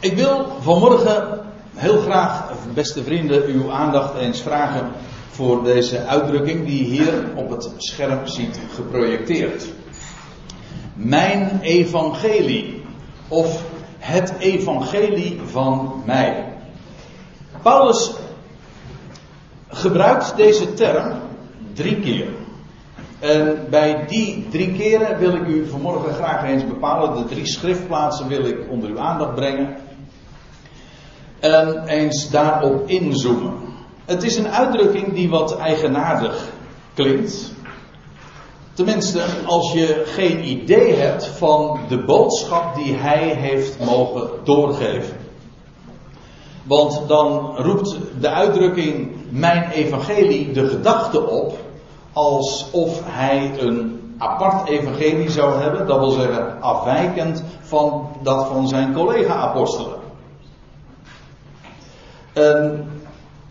Ik wil vanmorgen heel graag, beste vrienden, uw aandacht eens vragen voor deze uitdrukking die hier op het scherm ziet geprojecteerd. Mijn evangelie of het evangelie van mij. Paulus gebruikt deze term drie keer. En bij die drie keren wil ik u vanmorgen graag eens bepalen. De drie schriftplaatsen wil ik onder uw aandacht brengen. En eens daarop inzoomen. Het is een uitdrukking die wat eigenaardig klinkt. Tenminste, als je geen idee hebt van de boodschap die hij heeft mogen doorgeven. Want dan roept de uitdrukking mijn evangelie de gedachte op alsof hij een apart evangelie zou hebben, dat wil zeggen afwijkend van dat van zijn collega-apostelen.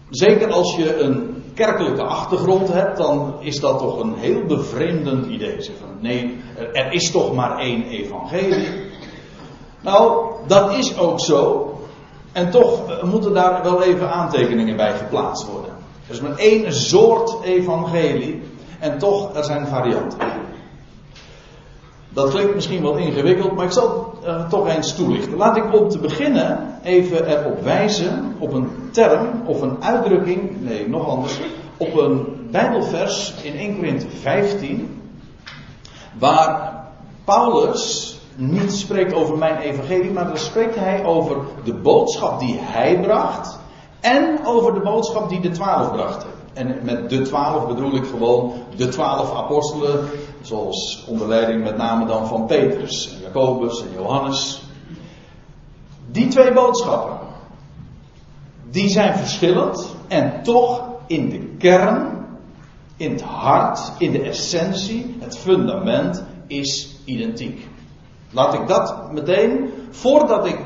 Zeker als je een kerkelijke achtergrond hebt, dan is dat toch een heel bevreemdend idee. Zeg van, nee, er is toch maar één evangelie. Nou, dat is ook zo. En toch moeten daar wel even aantekeningen bij geplaatst worden. Er is maar één soort evangelie. En toch, er zijn varianten. Dat klinkt misschien wel ingewikkeld, maar ik zal het toch eens toelichten. Laat ik om te beginnen even erop wijzen op een term of een uitdrukking, nee, nog anders, op een Bijbelvers in 1 Korinthe 15, waar Paulus niet spreekt over mijn evangelie, maar dan spreekt hij over de boodschap die hij bracht en over de boodschap die de twaalf brachten. En met de twaalf bedoel ik gewoon de twaalf apostelen, zoals onder leiding met name dan van Petrus, en Jacobus en Johannes. Die twee boodschappen, die zijn verschillend en toch in de kern, in het hart, in de essentie, het fundament is identiek. Laat ik dat meteen, voordat ik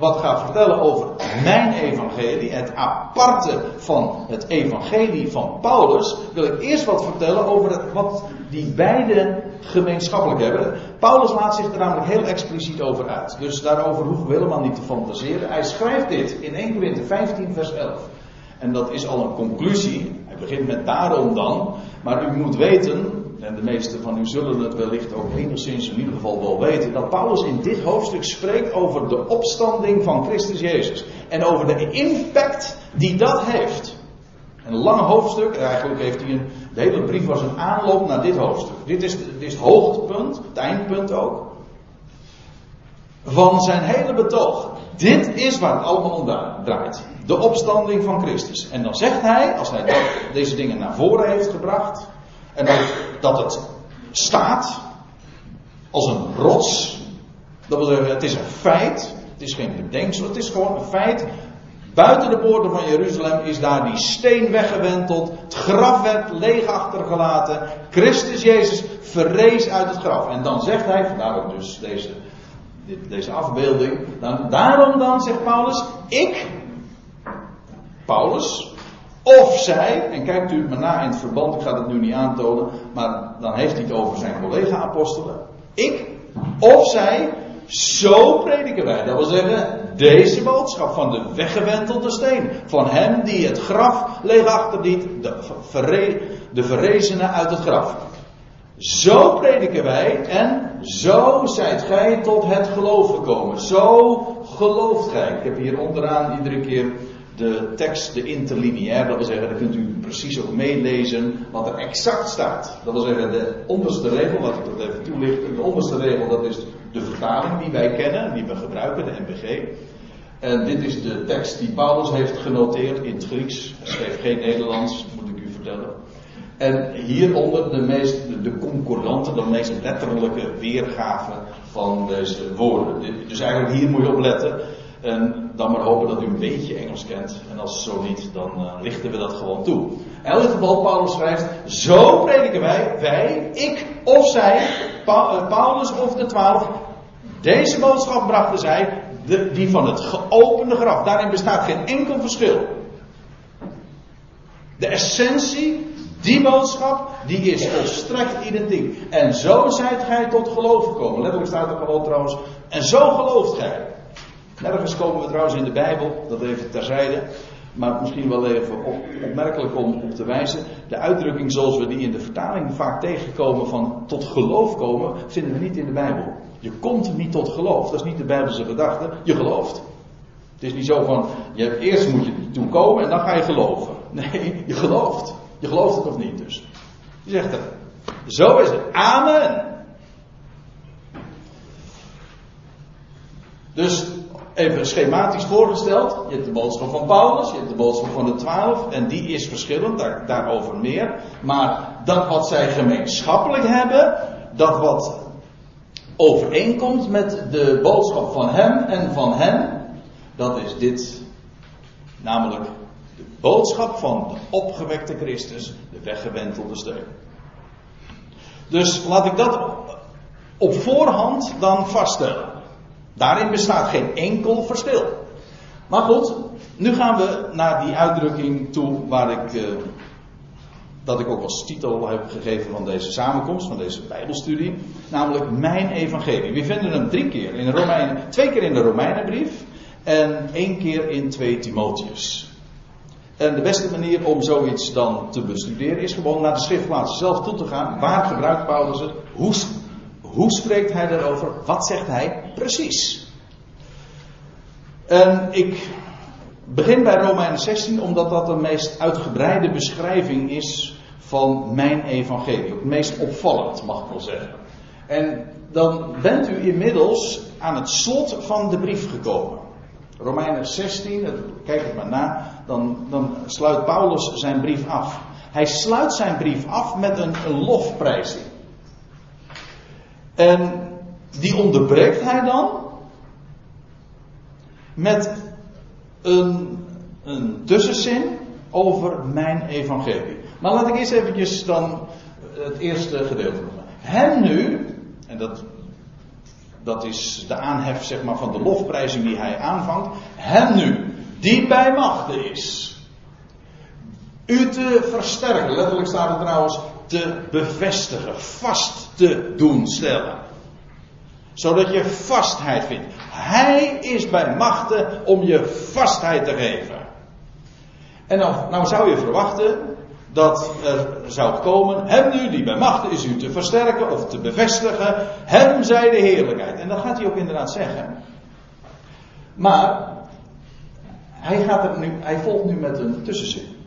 wat ga vertellen over mijn evangelie, het aparte van het evangelie van Paulus, wil ik eerst wat vertellen over wat die beide gemeenschappelijk hebben. Paulus laat zich er namelijk heel expliciet over uit. Dus daarover hoeven we helemaal niet te fantaseren. Hij schrijft dit in 1 Corinthië 15 vers 11. En dat is al een conclusie. Hij begint met daarom dan. Maar u moet weten, en de meesten van u zullen het wellicht ook enigszins in ieder geval wel weten, dat Paulus in dit hoofdstuk spreekt over de opstanding van Christus Jezus. En over de impact die dat heeft. Een lang hoofdstuk, eigenlijk heeft hij een, de hele brief was een aanloop naar dit hoofdstuk. Dit is, dit is het hoogtepunt, het eindpunt ook. Van zijn hele betoog. Dit is waar het allemaal om draait. De opstanding van Christus. En dan zegt hij, als hij deze dingen naar voren heeft gebracht. En dat, dat het staat als een rots. Dat wil zeggen, het is een feit. Het is geen bedenksel. Het is gewoon een feit. Buiten de poorten van Jeruzalem is daar die steen weggewenteld. Het graf werd leeg achtergelaten. Christus Jezus verrees uit het graf. En dan zegt hij, vandaar ook dus deze, deze afbeelding. Dan, daarom dan, zegt Paulus, ik, Paulus, of zij, en kijkt u maar na in het verband, ik ga het nu niet aantonen, maar dan heeft hij het over zijn collega-apostelen. Ik, of zij, zo prediken wij. Dat wil zeggen, deze boodschap van de weggewentelde steen. Van hem die het graf leeg achterliet, de, verre, de uit het graf. Zo prediken wij en zo zijt gij tot het geloof gekomen. Zo gelooft gij. Ik heb hier onderaan iedere keer de tekst, de interlineair, dat wil zeggen, dan kunt u precies ook meelezen wat er exact staat. Dat wil zeggen, de onderste regel, laat ik dat even toelichten. De onderste regel, dat is de vertaling die wij kennen, die we gebruiken, de MBG. En dit is de tekst die Paulus heeft genoteerd in het Grieks. Hij schreef geen Nederlands, moet ik u vertellen. En hieronder de meest, de concordante, de meest letterlijke weergave van deze woorden. Dus eigenlijk hier moet je op letten. En dan maar hopen dat u een beetje Engels kent. En als zo niet, dan uh, lichten we dat gewoon toe. In elk geval, Paulus schrijft: Zo prediken wij, wij, ik of zij, pa Paulus of de twaalf. Deze boodschap brachten zij, de, die van het geopende graf. Daarin bestaat geen enkel verschil. De essentie, die boodschap, die is volstrekt identiek. En zo zijt gij tot geloof gekomen. Letterlijk staat er gewoon trouwens. En zo gelooft gij. Nergens komen we trouwens in de Bijbel, dat even terzijde, maar misschien wel even op, opmerkelijk om op te wijzen. De uitdrukking zoals we die in de vertaling vaak tegenkomen van tot geloof komen, vinden we niet in de Bijbel. Je komt niet tot geloof, dat is niet de Bijbelse gedachte, je gelooft. Het is niet zo van, je, eerst moet je toe komen en dan ga je geloven. Nee, je gelooft. Je gelooft het of niet dus. Je zegt het. Zo is het. Amen. Dus even schematisch voorgesteld. Je hebt de boodschap van Paulus, je hebt de boodschap van de twaalf. En die is verschillend, daar, daarover meer. Maar dat wat zij gemeenschappelijk hebben, dat wat overeenkomt met de boodschap van hem en van hen, dat is dit. Namelijk de boodschap van de opgewekte Christus, de weggewentelde steun. Dus laat ik dat op voorhand dan vaststellen. Daarin bestaat geen enkel verschil. Maar goed, nu gaan we naar die uitdrukking toe waar ik, eh, dat ik ook als titel heb gegeven van deze samenkomst, van deze Bijbelstudie, namelijk Mijn Evangelie. We vinden hem drie keer in Romeinen, twee keer in de Romeinenbrief en één keer in 2 Timotheus. En de beste manier om zoiets dan te bestuderen is gewoon naar de schriftplaatsen zelf toe te gaan. Waar gebruikt Paulus het? Hoe hoe spreekt hij daarover? Wat zegt hij precies? En ik begin bij Romeinen 16 omdat dat de meest uitgebreide beschrijving is van mijn evangelie. Het meest opvallend, mag ik wel zeggen. En dan bent u inmiddels aan het slot van de brief gekomen. Romeinen 16, kijk het maar na, dan, dan sluit Paulus zijn brief af. Hij sluit zijn brief af met een, een lofprijzing. En die onderbreekt hij dan met een, een tussenzin over mijn evangelie. Maar laat ik eerst eventjes dan het eerste gedeelte noemen. Hem nu, en dat, dat is de aanhef zeg maar, van de lofprijzing die hij aanvangt. Hem nu, die bij machten is. U te versterken. Letterlijk staat er trouwens te bevestigen, vast te doen stellen. Zodat je vastheid vindt. Hij is bij machten om je vastheid te geven. En nou, nou zou je verwachten dat er zou komen, hem nu die bij machten is u te versterken of te bevestigen, hem zij de heerlijkheid. En dat gaat hij ook inderdaad zeggen. Maar hij, gaat nu, hij volgt nu met een tussenzin.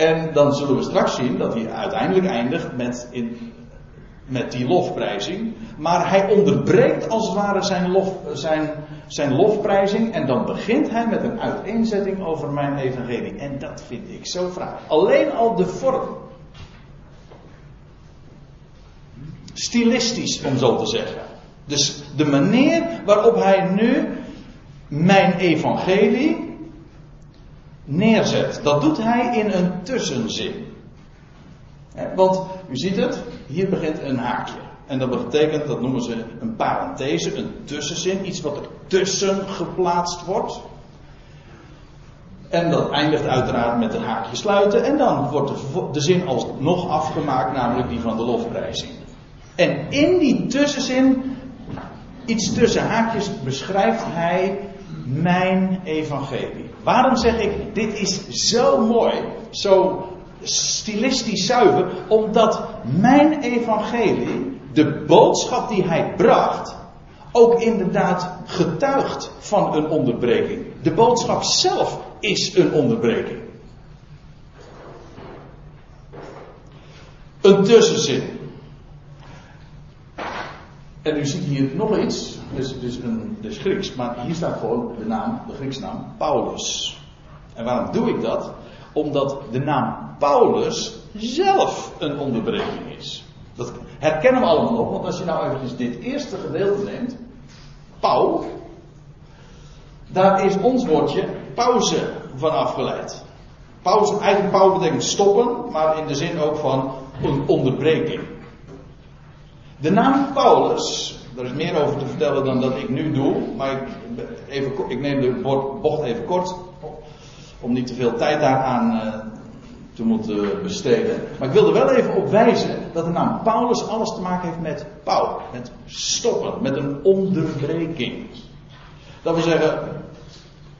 En dan zullen we straks zien dat hij uiteindelijk eindigt met, in, met die lofprijzing. Maar hij onderbreekt als het ware zijn, lof, zijn, zijn lofprijzing. En dan begint hij met een uiteenzetting over mijn evangelie. En dat vind ik zo fraai. Alleen al de vorm. Stilistisch, om zo te zeggen. Dus de manier waarop hij nu mijn evangelie neerzet. Dat doet hij in een tussenzin. Want u ziet het, hier begint een haakje. En dat betekent, dat noemen ze een parenthese, een tussenzin, iets wat er tussen geplaatst wordt. En dat eindigt uiteraard met een haakje sluiten. En dan wordt de, de zin alsnog afgemaakt, namelijk die van de lofprijzing. En in die tussenzin, iets tussen haakjes, beschrijft hij mijn evangelie. Waarom zeg ik, dit is zo mooi, zo stilistisch zuiver, omdat mijn evangelie, de boodschap die hij bracht, ook inderdaad getuigt van een onderbreking. De boodschap zelf is een onderbreking. Een tussenzin. En u ziet hier nog iets. Dus, dus, een, dus Grieks, maar hier staat gewoon de naam, de Griekse naam, Paulus. En waarom doe ik dat? Omdat de naam Paulus zelf een onderbreking is. Dat herkennen we allemaal nog, want als je nou eventjes dit eerste gedeelte neemt, Paul, daar is ons woordje pauze van afgeleid. Pauze, eigenlijk pauze betekent stoppen, maar in de zin ook van een onderbreking. De naam Paulus, daar is meer over te vertellen dan dat ik nu doe, maar ik, even, ik neem de bocht even kort, om niet te veel tijd daaraan uh, te moeten besteden. Maar ik wil er wel even op wijzen dat de naam Paulus alles te maken heeft met pauw, met stoppen, met een onderbreking. Dat wil zeggen,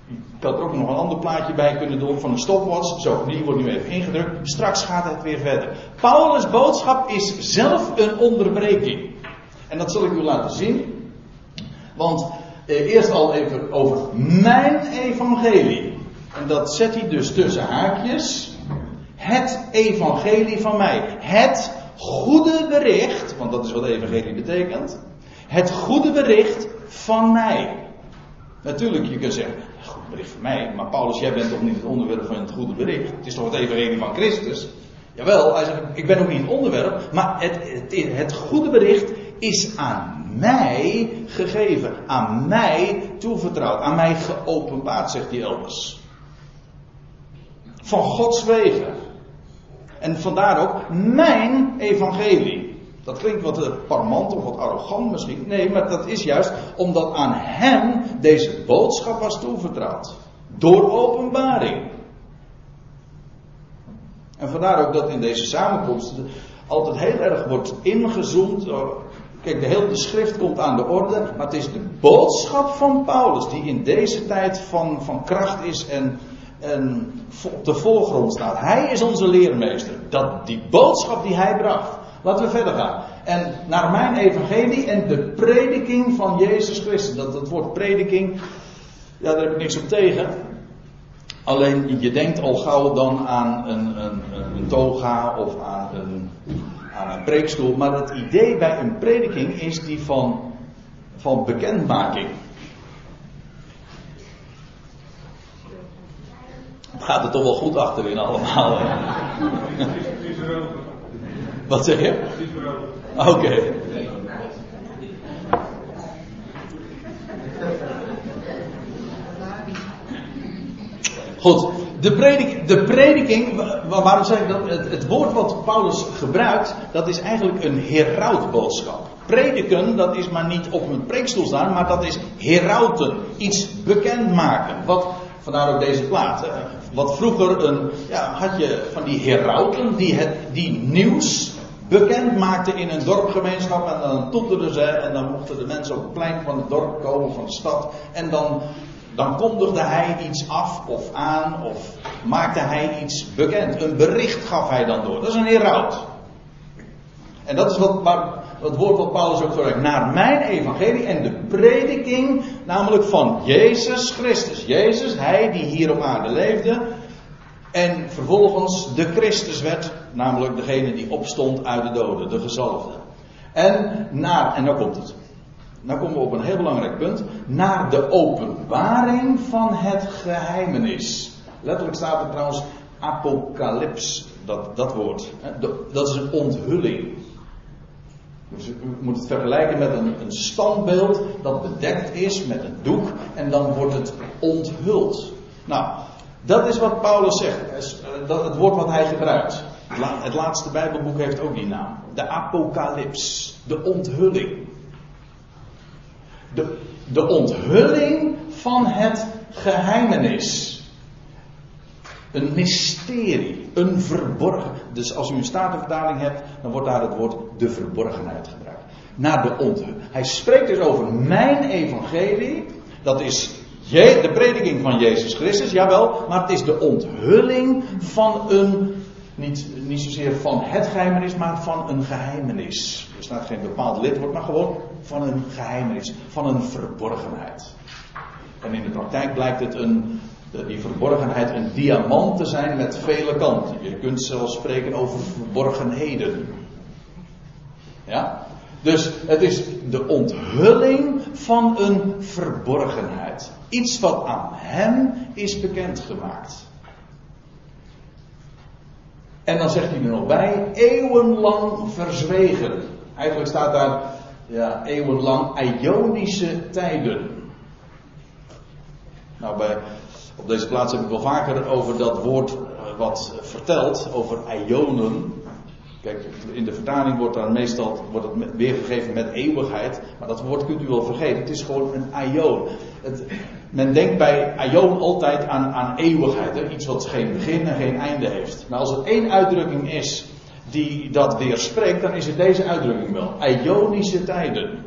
ik had er ook nog een ander plaatje bij kunnen doen van een stopwatch. Zo, die wordt nu even ingedrukt. Straks gaat het weer verder. Paulus' boodschap is zelf een onderbreking. En dat zal ik u laten zien. Want eh, eerst al even over mijn evangelie. En dat zet hij dus tussen haakjes. Het evangelie van mij. Het goede bericht, want dat is wat evangelie betekent. Het goede bericht van mij. Natuurlijk, je kunt zeggen, goed bericht van mij, maar Paulus, jij bent toch niet het onderwerp van het goede bericht? Het is toch het evangelie van Christus? Jawel, hij zegt, ik ben ook niet het onderwerp, maar het, het, het goede bericht is aan mij gegeven, aan mij toevertrouwd, aan mij geopenbaard, zegt hij elders. Van Gods wegen. En vandaar ook mijn evangelie. Dat klinkt wat eh, parmant of wat arrogant misschien. Nee, maar dat is juist omdat aan hem deze boodschap was toevertrouwd. Door openbaring. En vandaar ook dat in deze samenkomsten altijd heel erg wordt ingezoomd. Kijk, de hele schrift komt aan de orde, maar het is de boodschap van Paulus die in deze tijd van, van kracht is en, en op de voorgrond staat. Hij is onze leermeester. Dat, die boodschap die hij bracht. Laten we verder gaan. En naar mijn evangelie en de prediking van Jezus Christus. Dat, dat woord prediking, ja, daar heb ik niks op tegen. Alleen je denkt al gauw dan aan een, een, een toga of aan een, een preekstoel. Maar het idee bij een prediking is die van, van bekendmaking. Het gaat er toch wel goed achterin allemaal. Wat zeg je? Oké. Goed, de, predik, de prediking, waarom zeg ik dat? Het, woord wat Paulus gebruikt, dat is eigenlijk een herautboodschap. Prediken, dat is maar niet op een preekstoel staan, maar dat is herauten. Iets bekendmaken. Wat, vandaar ook deze plaat. Wat vroeger een, ja, had je van die herauten die, het, die nieuws bekend maakte in een dorpgemeenschap. En dan toeterden ze en dan mochten de mensen op het plein van het dorp komen, van de stad. En dan, dan kondigde hij iets af of aan of maakte hij iets bekend. Een bericht gaf hij dan door. Dat is een heraut. En dat is wat, het woord wat Paulus ook gebruikt. Naar mijn evangelie en de prediking, namelijk van Jezus Christus. Jezus, hij die hier op aarde leefde. En vervolgens de Christus werd, namelijk degene die opstond uit de doden, de gezalfde. En naar, en nou komt het. Nou komen we op een heel belangrijk punt. Naar de openbaring van het geheimenis. Letterlijk staat er trouwens apocalyps, dat, dat woord. Dat is een onthulling. Dus u moet het vergelijken met een, een standbeeld dat bedekt is met een doek en dan wordt het onthuld. Nou, dat is wat Paulus zegt. Eh, dat het woord wat hij gebruikt. Het laatste Bijbelboek heeft ook die naam. De apocalyps. De onthulling. De, de onthulling van het geheimenis. Een mysterie. Een verborgen. Dus als u een statenvertaling hebt, dan wordt daar het woord de verborgenheid gebruikt. Naar de onthulling. Hij spreekt dus over mijn evangelie. Dat is de prediking van Jezus Christus, jawel, maar het is de onthulling van een, niet, niet zozeer van het geheimenis, maar van een geheimenis. Er staat geen bepaald lidwoord, maar gewoon van een geheimenis, van een verborgenheid. En in de praktijk blijkt het een, die verborgenheid een diamant te zijn met vele kanten. Je kunt zelfs spreken over verborgenheden. Ja? Dus het is de onthulling van een verborgenheid. Iets wat aan hem is bekendgemaakt. En dan zegt hij er nog bij, eeuwenlang verzwegen. Eigenlijk staat daar, ja, eeuwenlang, Ionische tijden. Nou, bij, op deze plaats heb ik wel vaker over dat woord eh, wat vertelt, over Ionen. Kijk, in de vertaling wordt dan meestal wordt het weergegeven met eeuwigheid. Maar dat woord kunt u wel vergeten. Het is gewoon een aion. Het, men denkt bij aion altijd aan, aan eeuwigheid. Iets wat geen begin en geen einde heeft. Maar als er één uitdrukking is die dat weerspreekt, dan is het deze uitdrukking wel. Ionische tijden.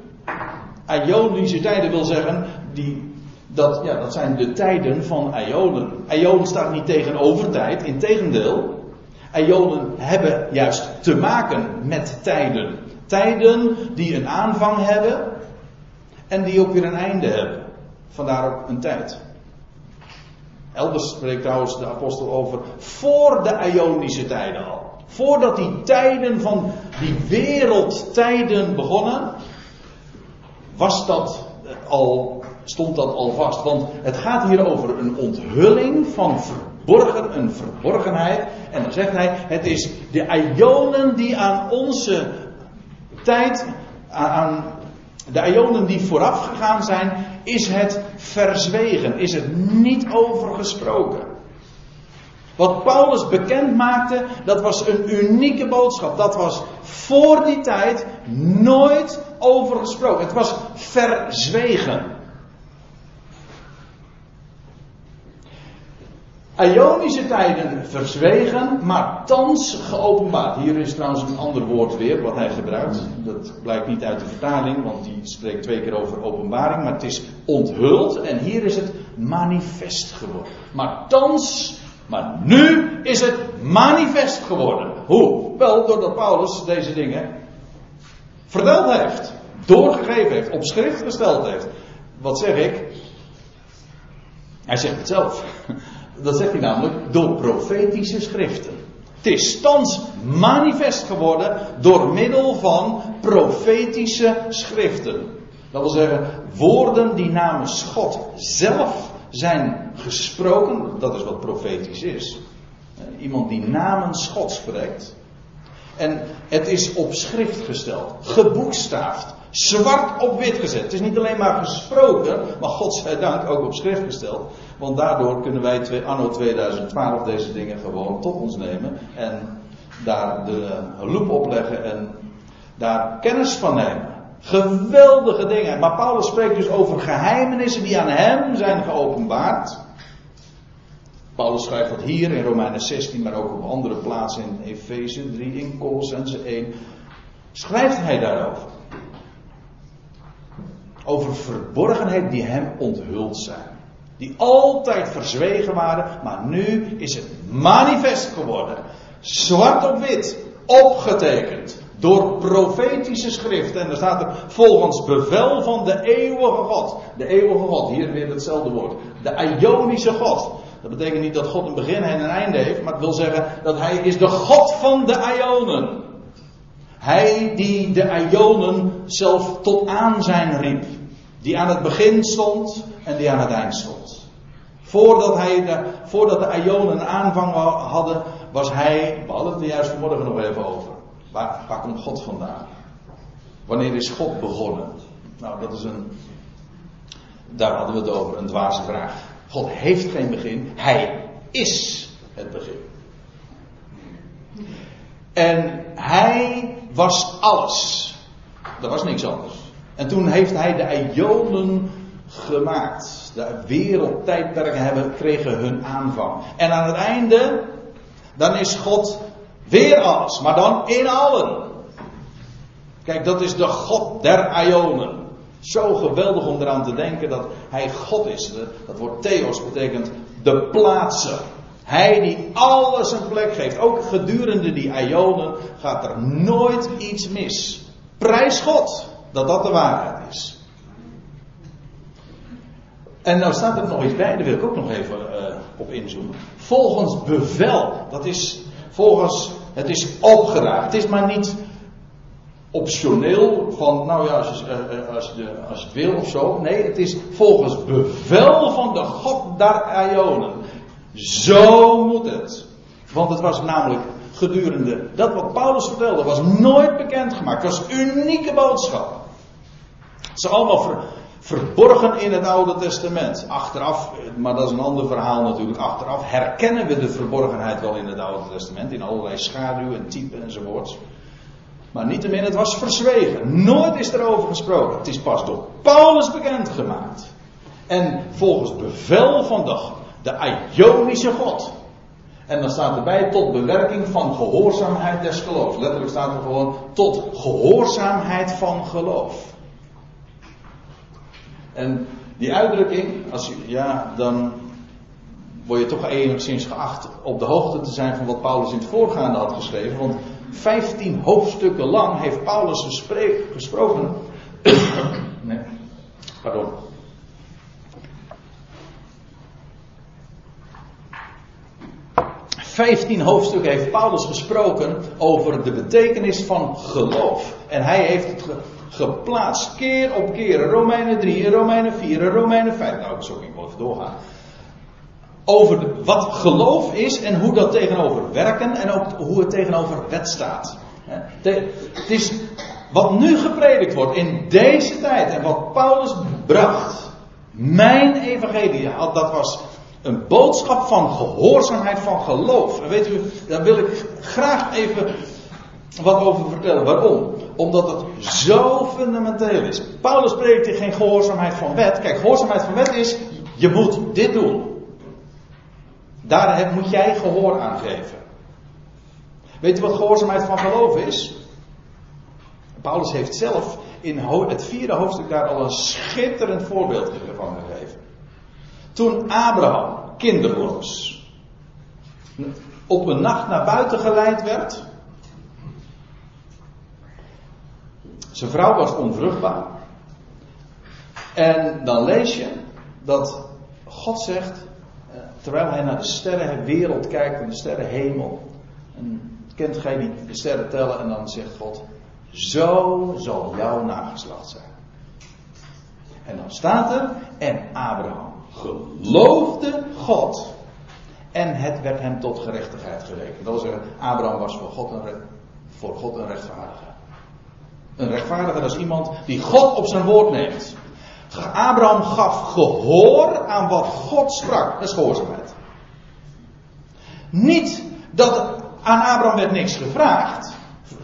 Ionische tijden wil zeggen, die, dat, ja, dat zijn de tijden van Ionen. Ion staat niet tegenover tijd, integendeel. Ionen hebben juist te maken met tijden. Tijden die een aanvang hebben en die ook weer een einde hebben. Vandaar ook een tijd. Elders spreekt trouwens de apostel over voor de Ionische tijden al. Voordat die tijden van die wereldtijden begonnen, was dat al, stond dat al vast. Want het gaat hier over een onthulling van verborgen, een verborgenheid. En dan zegt hij, het is de ionen die aan onze tijd, aan de ionen die vooraf gegaan zijn, is het verzwegen, is het niet overgesproken. Wat Paulus bekend maakte, dat was een unieke boodschap. Dat was voor die tijd nooit overgesproken. Het was verzwegen. Ionische tijden verzwegen, maar thans geopenbaard. Hier is trouwens een ander woord weer wat hij gebruikt. Dat blijkt niet uit de vertaling, want die spreekt twee keer over openbaring. Maar het is onthuld en hier is het manifest geworden. Maar thans maar nu is het manifest geworden. Hoe? Wel doordat Paulus deze dingen verteld heeft, doorgegeven heeft, op schrift gesteld heeft. Wat zeg ik? Hij zegt het zelf. Dat zegt hij namelijk door profetische schriften. Het is thans manifest geworden door middel van profetische schriften. Dat wil zeggen, woorden die namens God zelf zijn gesproken, dat is wat profetisch is. Iemand die namens God spreekt. En het is op schrift gesteld, geboekstaafd, zwart op wit gezet. Het is niet alleen maar gesproken, maar God zij dank ook op schrift gesteld. Want daardoor kunnen wij anno 2012 deze dingen gewoon tot ons nemen en daar de loep op leggen en daar kennis van nemen. Geweldige dingen. Maar Paulus spreekt dus over geheimenissen die aan hem zijn geopenbaard. Paulus schrijft dat hier in Romeinen 16, maar ook op andere plaatsen in Efeze 3, in Colossense 1. Schrijft hij daarover. Over verborgenheden die hem onthuld zijn. Die altijd verzwegen waren, maar nu is het manifest geworden. Zwart op wit, opgetekend door profetische schriften. En dan staat er volgens bevel van de eeuwige God. De eeuwige God, hier weer hetzelfde woord. De Ionische God. Dat betekent niet dat God een begin en een einde heeft, maar het wil zeggen dat hij is de God van de Ionen. Hij die de Ionen zelf tot aanzijn riep. Die aan het begin stond en die aan het eind stond. Voordat, hij de, voordat de Ionen een aanvang hadden, was hij, we hadden het er juist vanmorgen nog even over. Waar, komt God vandaan? Wanneer is God begonnen? Nou, dat is een. Daar hadden we het over, een dwaze vraag. God heeft geen begin, Hij is het begin. En Hij was alles. Er was niks anders. En toen heeft Hij de Ionen gemaakt. De wereldtijdperken hebben, kregen hun aanvang. En aan het einde, dan is God Weer alles, maar dan in allen. Kijk, dat is de God der Ionen. Zo geweldig om eraan te denken dat hij God is. Dat woord Theos betekent de plaatser. Hij die alles een plek geeft. Ook gedurende die Ionen gaat er nooit iets mis. Prijs God dat dat de waarheid is. En nou staat er nog iets bij, daar wil ik ook nog even uh, op inzoomen. Volgens bevel, dat is volgens, het is opgeraakt. Het is maar niet optioneel van, nou ja, als je, eh, eh, als als het wil of zo. Nee, het is volgens bevel van de God der Ionen. Zo moet het. Want het was namelijk gedurende, dat wat Paulus vertelde, was nooit bekendgemaakt. Het was een unieke boodschap. Het is allemaal verborgen in het Oude Testament. Achteraf, maar dat is een ander verhaal natuurlijk. Achteraf herkennen we de verborgenheid wel in het Oude Testament. In allerlei schaduw en type enzovoorts. Maar niettemin, het was verzwegen. Nooit is erover gesproken. Het is pas door Paulus bekendgemaakt. En volgens bevel van de, de Ionische God. En dan staat erbij tot bewerking van gehoorzaamheid des geloofs. Letterlijk staat er gewoon tot gehoorzaamheid van geloof. En die uitdrukking, als je, ja, dan word je toch enigszins geacht op de hoogte te zijn van wat Paulus in het voorgaande had geschreven. Want 15 hoofdstukken lang heeft Paulus gesproken. nee, pardon. 15 hoofdstukken heeft Paulus gesproken over de betekenis van geloof. En hij heeft het geplaatst keer op keer. Romeinen 3, Romeinen 4, Romeinen 5. Nou, sorry, ik moet even doorgaan. Over wat geloof is en hoe dat tegenover werken en ook hoe het tegenover wet staat. Het is wat nu gepredikt wordt in deze tijd en wat Paulus bracht. Mijn evangelie, dat was een boodschap van gehoorzaamheid, van geloof. En weet u, daar wil ik graag even wat over vertellen. Waarom? Omdat het zo fundamenteel is. Paulus spreekt hier geen gehoorzaamheid van wet. Kijk, gehoorzaamheid van wet is, je moet dit doen. Daar moet jij gehoor aan geven. Weet u wat gehoorzaamheid van geloof is? Paulus heeft zelf in het vierde hoofdstuk daar al een schitterend voorbeeld van gegeven. Toen Abraham, kinderloos, op een nacht naar buiten geleid werd. Zijn vrouw was onvruchtbaar. En dan lees je dat God zegt, eh, terwijl hij naar de sterrenwereld kijkt en de sterrenhemel. En kent gij die de sterren tellen en dan zegt God, zo zal jouw nageslacht zijn. En dan staat er, en Abraham geloofde God. En het werd hem tot gerechtigheid gerekend. Dat zeggen, Abraham was voor God een, voor God een rechtvaardige. Een rechtvaardige, dat is iemand die God op zijn woord neemt. Abraham gaf gehoor aan wat God sprak. Dat is gehoorzaamheid. Niet dat aan Abraham werd niks gevraagd.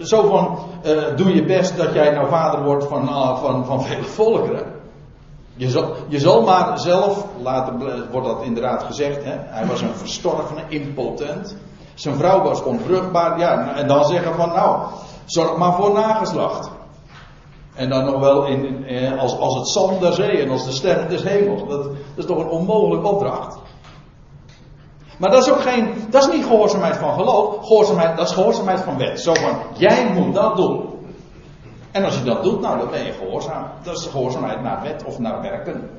Zo van, uh, doe je best dat jij nou vader wordt van, uh, van, van vele volkeren. Je zal, je zal maar zelf, later wordt dat inderdaad gezegd, hè, hij was een verstorvene, impotent. Zijn vrouw was onvruchtbaar, ja, en dan zeggen van nou, zorg maar voor nageslacht. En dan nog wel in, in, als, als het zand der zee en als de sterren des hemels. Dat, dat is toch een onmogelijke opdracht. Maar dat is ook geen, dat is niet gehoorzaamheid van geloof. Gehoorzaamheid, dat is gehoorzaamheid van wet. Zo van, jij moet dat doen. En als je dat doet, nou dan ben je gehoorzaam. Dat is gehoorzaamheid naar wet of naar werken.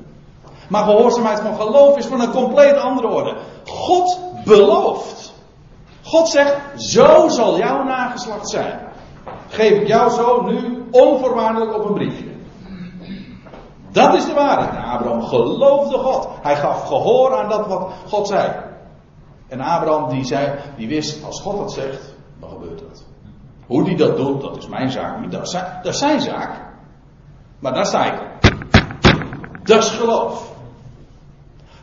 Maar gehoorzaamheid van geloof is van een compleet andere orde. God belooft. God zegt, zo zal jouw nageslacht zijn. Geef ik jou zo nu onvoorwaardelijk op een briefje. Dat is de waarheid. Abraham geloofde God. Hij gaf gehoor aan dat wat God zei. En Abraham die zei, die wist, als God dat zegt, dan gebeurt dat. Hoe die dat doet, dat is mijn zaak Dat is, dat is zijn zaak. Maar daar sta ik. Dat is geloof.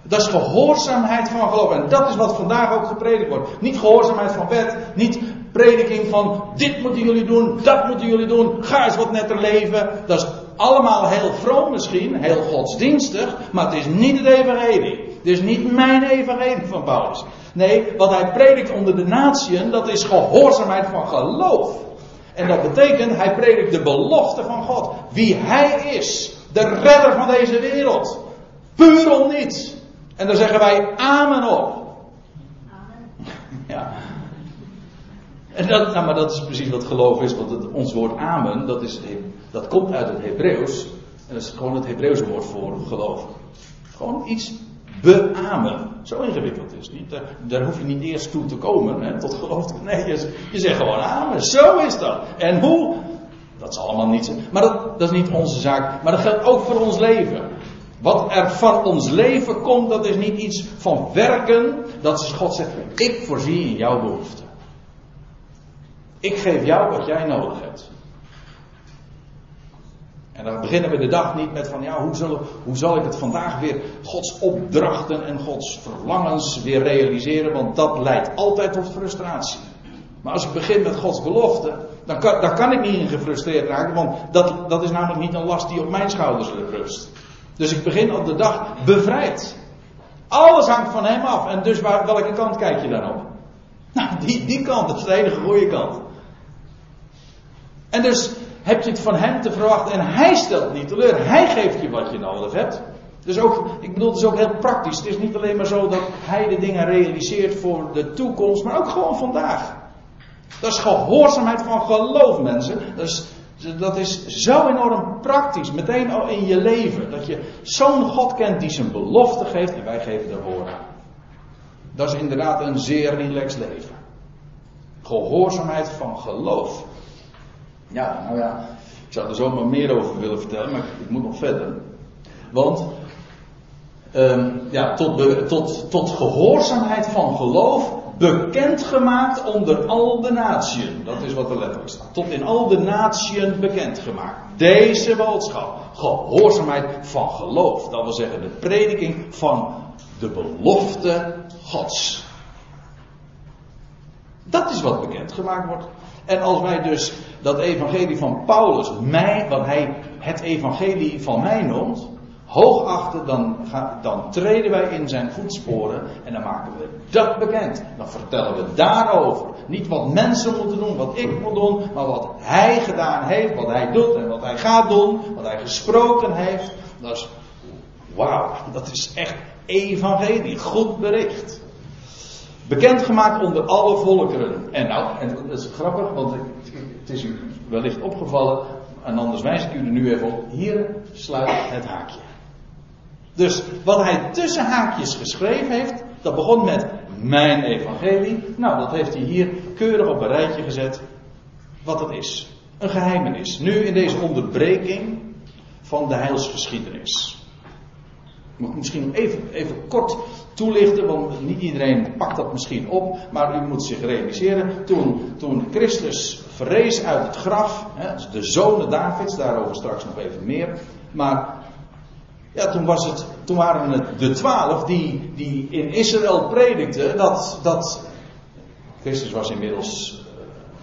Dat is gehoorzaamheid van geloof. En dat is wat vandaag ook gepredikt wordt. Niet gehoorzaamheid van wet. Niet prediking van dit moeten jullie doen, dat moeten jullie doen. Ga eens wat netter leven. Dat is allemaal heel vroom misschien, heel godsdienstig. Maar het is niet het evangelie. Het is niet mijn evangelie van Paulus. Nee, wat hij predikt onder de natieën, dat is gehoorzaamheid van geloof. En dat betekent, hij predikt de belofte van God. Wie hij is. De redder van deze wereld. Puur om niets. En daar zeggen wij amen op. Amen. Ja. En dat, nou, maar dat is precies wat geloof is. Want het, ons woord amen, dat, is, dat komt uit het Hebreeuws. En dat is gewoon het Hebreeuwse woord voor geloof. Gewoon iets beamen. Zo ingewikkeld is niet. Daar, hoef je niet eerst toe te komen, hè, tot geloof. Nee, je, zegt gewoon amen. Zo is dat. En hoe? Dat is allemaal niet. Maar dat, dat is niet onze zaak. Maar dat geldt ook voor ons leven. Wat er van ons leven komt, dat is niet iets van werken. Dat is God zegt, ik voorzie in jouw behoeften. Ik geef jou wat jij nodig hebt. En dan beginnen we de dag niet met van ja, hoe, zullen, hoe zal ik het vandaag weer Gods opdrachten en Gods verlangens weer realiseren, want dat leidt altijd tot frustratie. Maar als ik begin met Gods belofte, dan kan, kan ik niet in gefrustreerd raken, want dat, dat is namelijk niet een last die op mijn schouders rust. Dus ik begin op de dag bevrijd. Alles hangt van hem af. En dus waar, welke kant kijk je dan op? Nou, die, die kant, dat is de enige goede kant. En dus heb je het van hem te verwachten en hij stelt niet teleur. Hij geeft je wat je nodig hebt. Dus ook, ik bedoel, het is ook heel praktisch. Het is niet alleen maar zo dat hij de dingen realiseert voor de toekomst, maar ook gewoon vandaag. Dat is gehoorzaamheid van geloof, mensen. Dat is, dat is zo enorm praktisch, meteen al in je leven. Dat je zo'n God kent die zijn belofte geeft en wij geven de woorden. Dat is inderdaad een zeer relaxed leven. Gehoorzaamheid van geloof. Ja, nou ja, ik zou er zomaar meer over willen vertellen, maar ik moet nog verder. Want, um, ja, tot, tot, tot gehoorzaamheid van geloof bekendgemaakt onder al de natieën. Dat is wat er letterlijk staat. Tot in al de natieën bekendgemaakt. Deze boodschap. Gehoorzaamheid van geloof. Dat wil zeggen de prediking van de belofte Gods. Dat is wat bekendgemaakt wordt. En als wij dus dat evangelie van Paulus, mij, wat hij het evangelie van mij noemt, hoogachten, dan, dan treden wij in zijn voetsporen en dan maken we dat bekend. Dan vertellen we daarover. Niet wat mensen moeten doen, wat ik moet doen, maar wat hij gedaan heeft, wat hij doet en wat hij gaat doen, wat hij gesproken heeft. Dat is, wauw, dat is echt evangelie, goed bericht. Bekendgemaakt onder alle volkeren. En nou, en dat is grappig, want het is u wellicht opgevallen, en anders wijs ik u er nu even op. Hier sluit het haakje. Dus wat hij tussen haakjes geschreven heeft, dat begon met mijn evangelie. Nou, dat heeft hij hier keurig op een rijtje gezet. Wat het is. Een geheimenis. Nu in deze onderbreking van de heilsgeschiedenis. Moet misschien even, even kort toelichten, want niet iedereen pakt dat misschien op. Maar u moet zich realiseren, toen, toen Christus verrees uit het graf, hè, de zonen Davids, daarover straks nog even meer. Maar ja, toen, was het, toen waren het de twaalf die, die in Israël predikten dat, dat Christus was inmiddels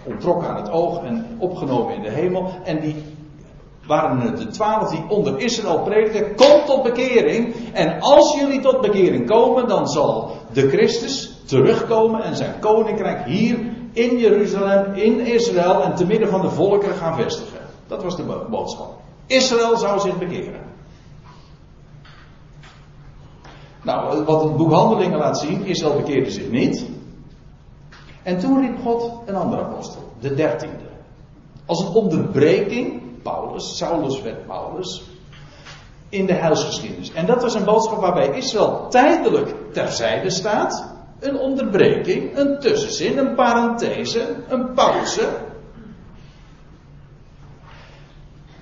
uh, ontrokken aan het oog en opgenomen in de hemel. En die waren het de twaalf die onder Israël predikten, kom tot bekering. En als jullie tot bekering komen, dan zal de Christus terugkomen en zijn koninkrijk hier in Jeruzalem, in Israël en te midden van de volkeren gaan vestigen. Dat was de boodschap. Israël zou zich bekeren. Nou, wat het boek Handelingen laat zien, Israël bekeerde zich niet. En toen riep God een andere apostel, de dertiende. Als een onderbreking, Paulus, Saulus werd Paulus, in de heilsgeschiedenis. En dat was een boodschap waarbij Israël tijdelijk terzijde staat. Een onderbreking, een tussenzin, een parenthese, een pauze.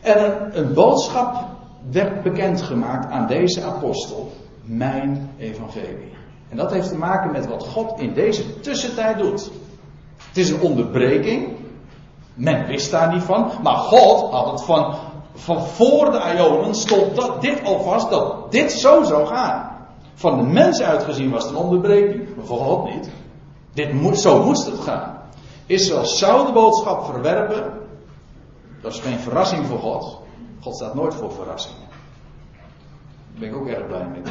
En een, een boodschap werd bekendgemaakt aan deze apostel mijn evangelie. En dat heeft te maken met wat God in deze tussentijd doet. Het is een onderbreking. Men wist daar niet van. Maar God had het van, van voor de Ionen stond dat, dit alvast dat dit zo zou gaan. Van de mens uitgezien was het een onderbreking. Maar voor God niet. Dit moet, zo moest het gaan. Israël zou de boodschap verwerpen. Dat is geen verrassing voor God. God staat nooit voor verrassingen. Daar ben ik ook erg blij mee.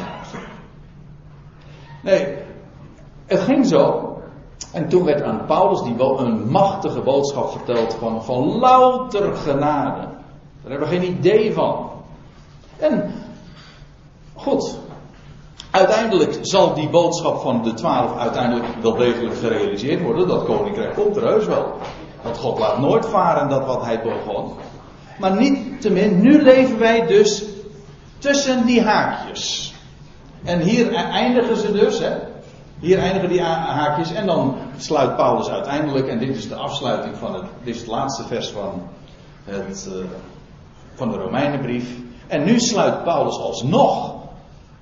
Nee, het ging zo. En toen werd aan Paulus die een machtige boodschap verteld van, van louter genade. Daar hebben we geen idee van. En goed, uiteindelijk zal die boodschap van de twaalf uiteindelijk wel degelijk gerealiseerd worden. Dat koninkrijk komt er heus wel. Want God laat nooit varen dat wat hij begon. Maar niet te min, nu leven wij dus tussen die haakjes. En hier eindigen ze dus, hè. Hier eindigen die haakjes en dan sluit Paulus uiteindelijk, en dit is de afsluiting van het, dit is het laatste vers van, het, uh, van de Romeinenbrief. En nu sluit Paulus alsnog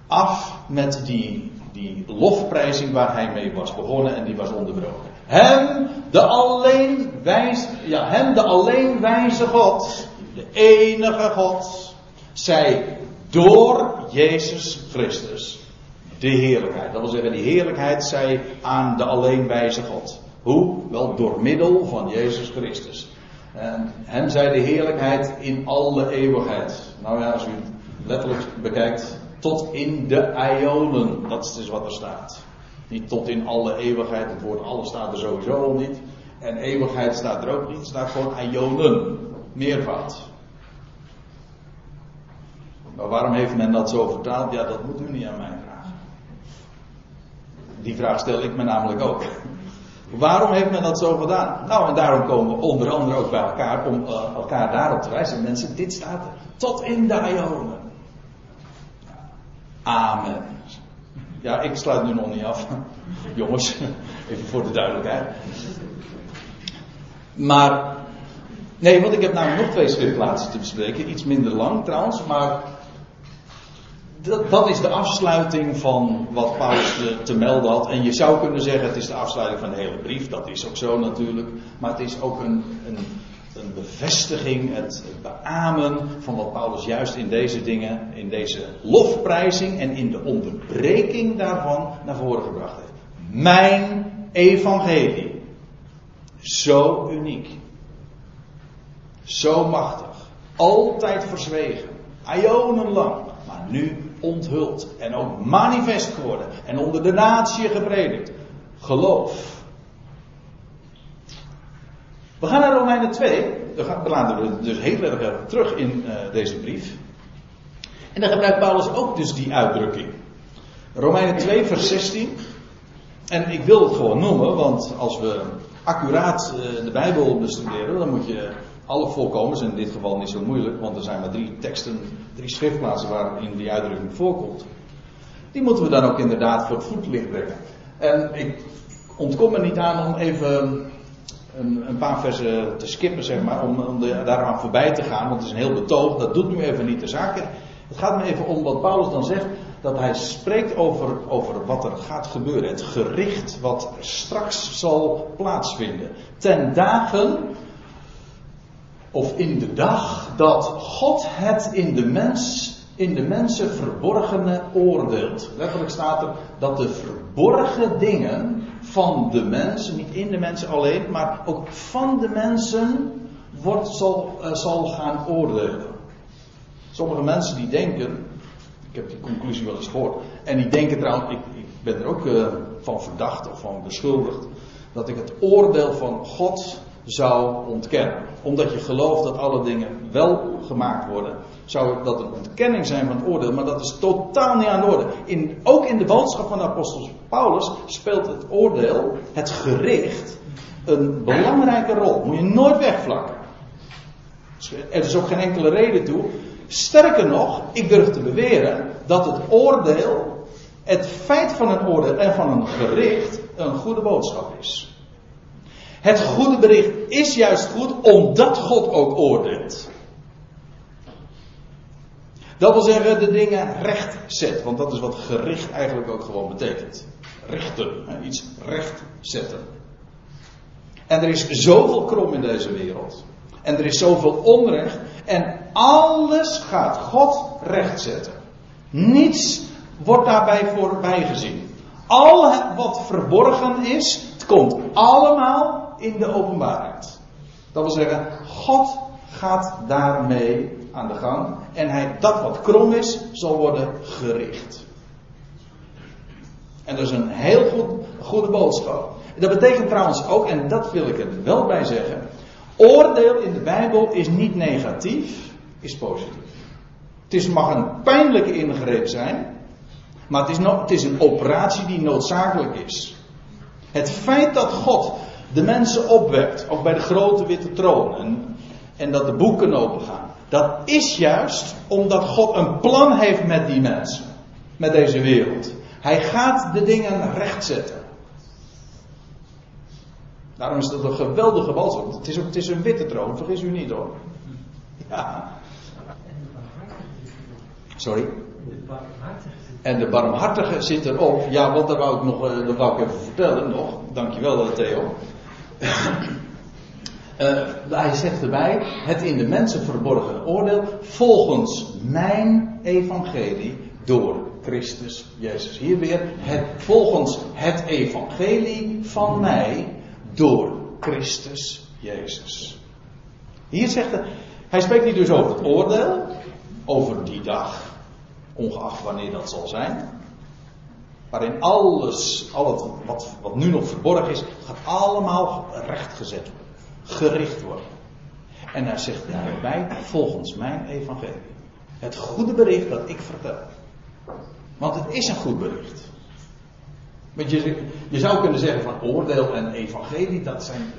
af met die, die lofprijzing waar hij mee was begonnen en die was onderbroken. Hem, de alleen wijs, ja, hem, de alleen wijze God, de enige God, zij door Jezus Christus de heerlijkheid. Dat wil zeggen, die heerlijkheid zij aan de alleenwijze God. Hoe? Wel door middel van Jezus Christus. En hem zij de heerlijkheid in alle eeuwigheid. Nou ja, als u letterlijk bekijkt, tot in de ionen. Dat is dus wat er staat. Niet tot in alle eeuwigheid. Het woord alle staat er sowieso al niet. En eeuwigheid staat er ook niet. Het staat gewoon ionen. Meervoud. Maar waarom heeft men dat zo vertaald? Ja, dat moet u niet aan mij. Die vraag stel ik me namelijk ook. Waarom heeft men dat zo gedaan? Nou, en daarom komen we onder andere ook bij elkaar om uh, elkaar daarop te wijzen. Mensen, dit staat er. Tot in de Ionen. Amen. Ja, ik sluit nu nog niet af. Jongens, even voor de duidelijkheid. Maar, nee, want ik heb namelijk nog twee schriftplaatsen te bespreken. Iets minder lang trouwens, maar dat, dat, is de afsluiting van wat Paulus te, melden had. En je zou kunnen zeggen, het is de afsluiting van de hele brief. Dat is ook zo natuurlijk. Maar het is ook een, een, een bevestiging, het, het beamen van wat Paulus juist in deze dingen, in deze lofprijzing en in de onderbreking daarvan naar voren gebracht heeft. Mijn evangelie. Zo uniek. Zo machtig. Altijd verzwegen. Ionenlang. Maar nu onthuld en ook manifest geworden en onder de natie gepredikt. Geloof. We gaan naar Romeinen 2. Daar laten we dus heel erg terug in uh, deze brief. En dan gebruikt Paulus ook dus die uitdrukking. Romeinen 2, vers 16. En ik wil het gewoon noemen, want als we accuraat uh, de Bijbel bestuderen, dan moet je alle voorkomens, in dit geval niet zo moeilijk, want er zijn maar drie teksten, drie schriftplaatsen waarin die uitdrukking voorkomt. Die moeten we dan ook inderdaad voor het voetlicht brengen. En ik ontkom er niet aan om even een, een paar versen te skippen, zeg maar, om, om daaraan voorbij te gaan, want het is een heel betoog, dat doet nu even niet de zaak. Het gaat me even om wat Paulus dan zegt, dat hij spreekt over, over wat er gaat gebeuren. Het gericht wat straks zal plaatsvinden. Ten dagen of in de dag dat God het in de mens, in de mensen verborgene oordeelt. Letterlijk staat er dat de verborgen dingen van de mensen, niet in de mensen alleen, maar ook van de mensen, wordt, zal, uh, zal gaan oordelen. Sommige mensen die denken, ik heb die conclusie wel eens gehoord, en die denken trouwens, ik, ik ben er ook uh, van verdacht of van beschuldigd, dat ik het oordeel van God zou ontkennen. Omdat je gelooft dat alle dingen wel gemaakt worden, zou dat een ontkenning zijn van het oordeel, maar dat is totaal niet aan de orde. In, ook in de boodschap van de apostel Paulus speelt het oordeel, het gericht, een belangrijke rol. Moet je nooit wegvlakken. Er is ook geen enkele reden toe. Sterker nog, ik durf te beweren dat het oordeel, het feit van een oordeel en van een gericht, een goede boodschap is. Het goede bericht is juist goed omdat God ook oordeelt. Dat wil zeggen de dingen recht zet, want dat is wat gericht eigenlijk ook gewoon betekent. Richten, iets recht zetten. En er is zoveel krom in deze wereld. En er is zoveel onrecht. En alles gaat God recht zetten. Niets wordt daarbij voorbij gezien. Al wat verborgen is, het komt allemaal in de openbaarheid. Dat wil zeggen, God gaat daarmee aan de gang. En hij, dat wat krom is, zal worden gericht. En dat is een heel goed, goede boodschap. Dat betekent trouwens ook, en dat wil ik er wel bij zeggen. Oordeel in de Bijbel is niet negatief, is positief. Het is, mag een pijnlijke ingreep zijn, maar het is, het is een operatie die noodzakelijk is. Het feit dat God de mensen opwekt, ook bij de grote witte troon, en, en dat de boeken opengaan. Dat is juist omdat God een plan heeft met die mensen, met deze wereld. Hij gaat de dingen rechtzetten. Daarom is dat een geweldige boodschap. Het is, het is een witte troon, vergis u niet hoor. Ja. Sorry. En de barmhartige zit erop. Ja, want dat wou ik nog, eh, dat wou ik even vertellen nog. Dankjewel Theo. Uh, hij zegt erbij, het in de mensen verborgen oordeel, volgens mijn evangelie door Christus Jezus. Hier weer, het, volgens het evangelie van mij door Christus Jezus. Hier zegt hij, hij spreekt hier dus over het oordeel, over die dag, ongeacht wanneer dat zal zijn. Waarin alles, al het, wat, wat nu nog verborgen is, gaat allemaal rechtgezet worden. Gericht worden. En hij zegt daarbij, volgens mijn evangelie. Het goede bericht dat ik vertel. Want het is een goed bericht. Want je, je zou kunnen zeggen van oordeel en evangelie, dat zijn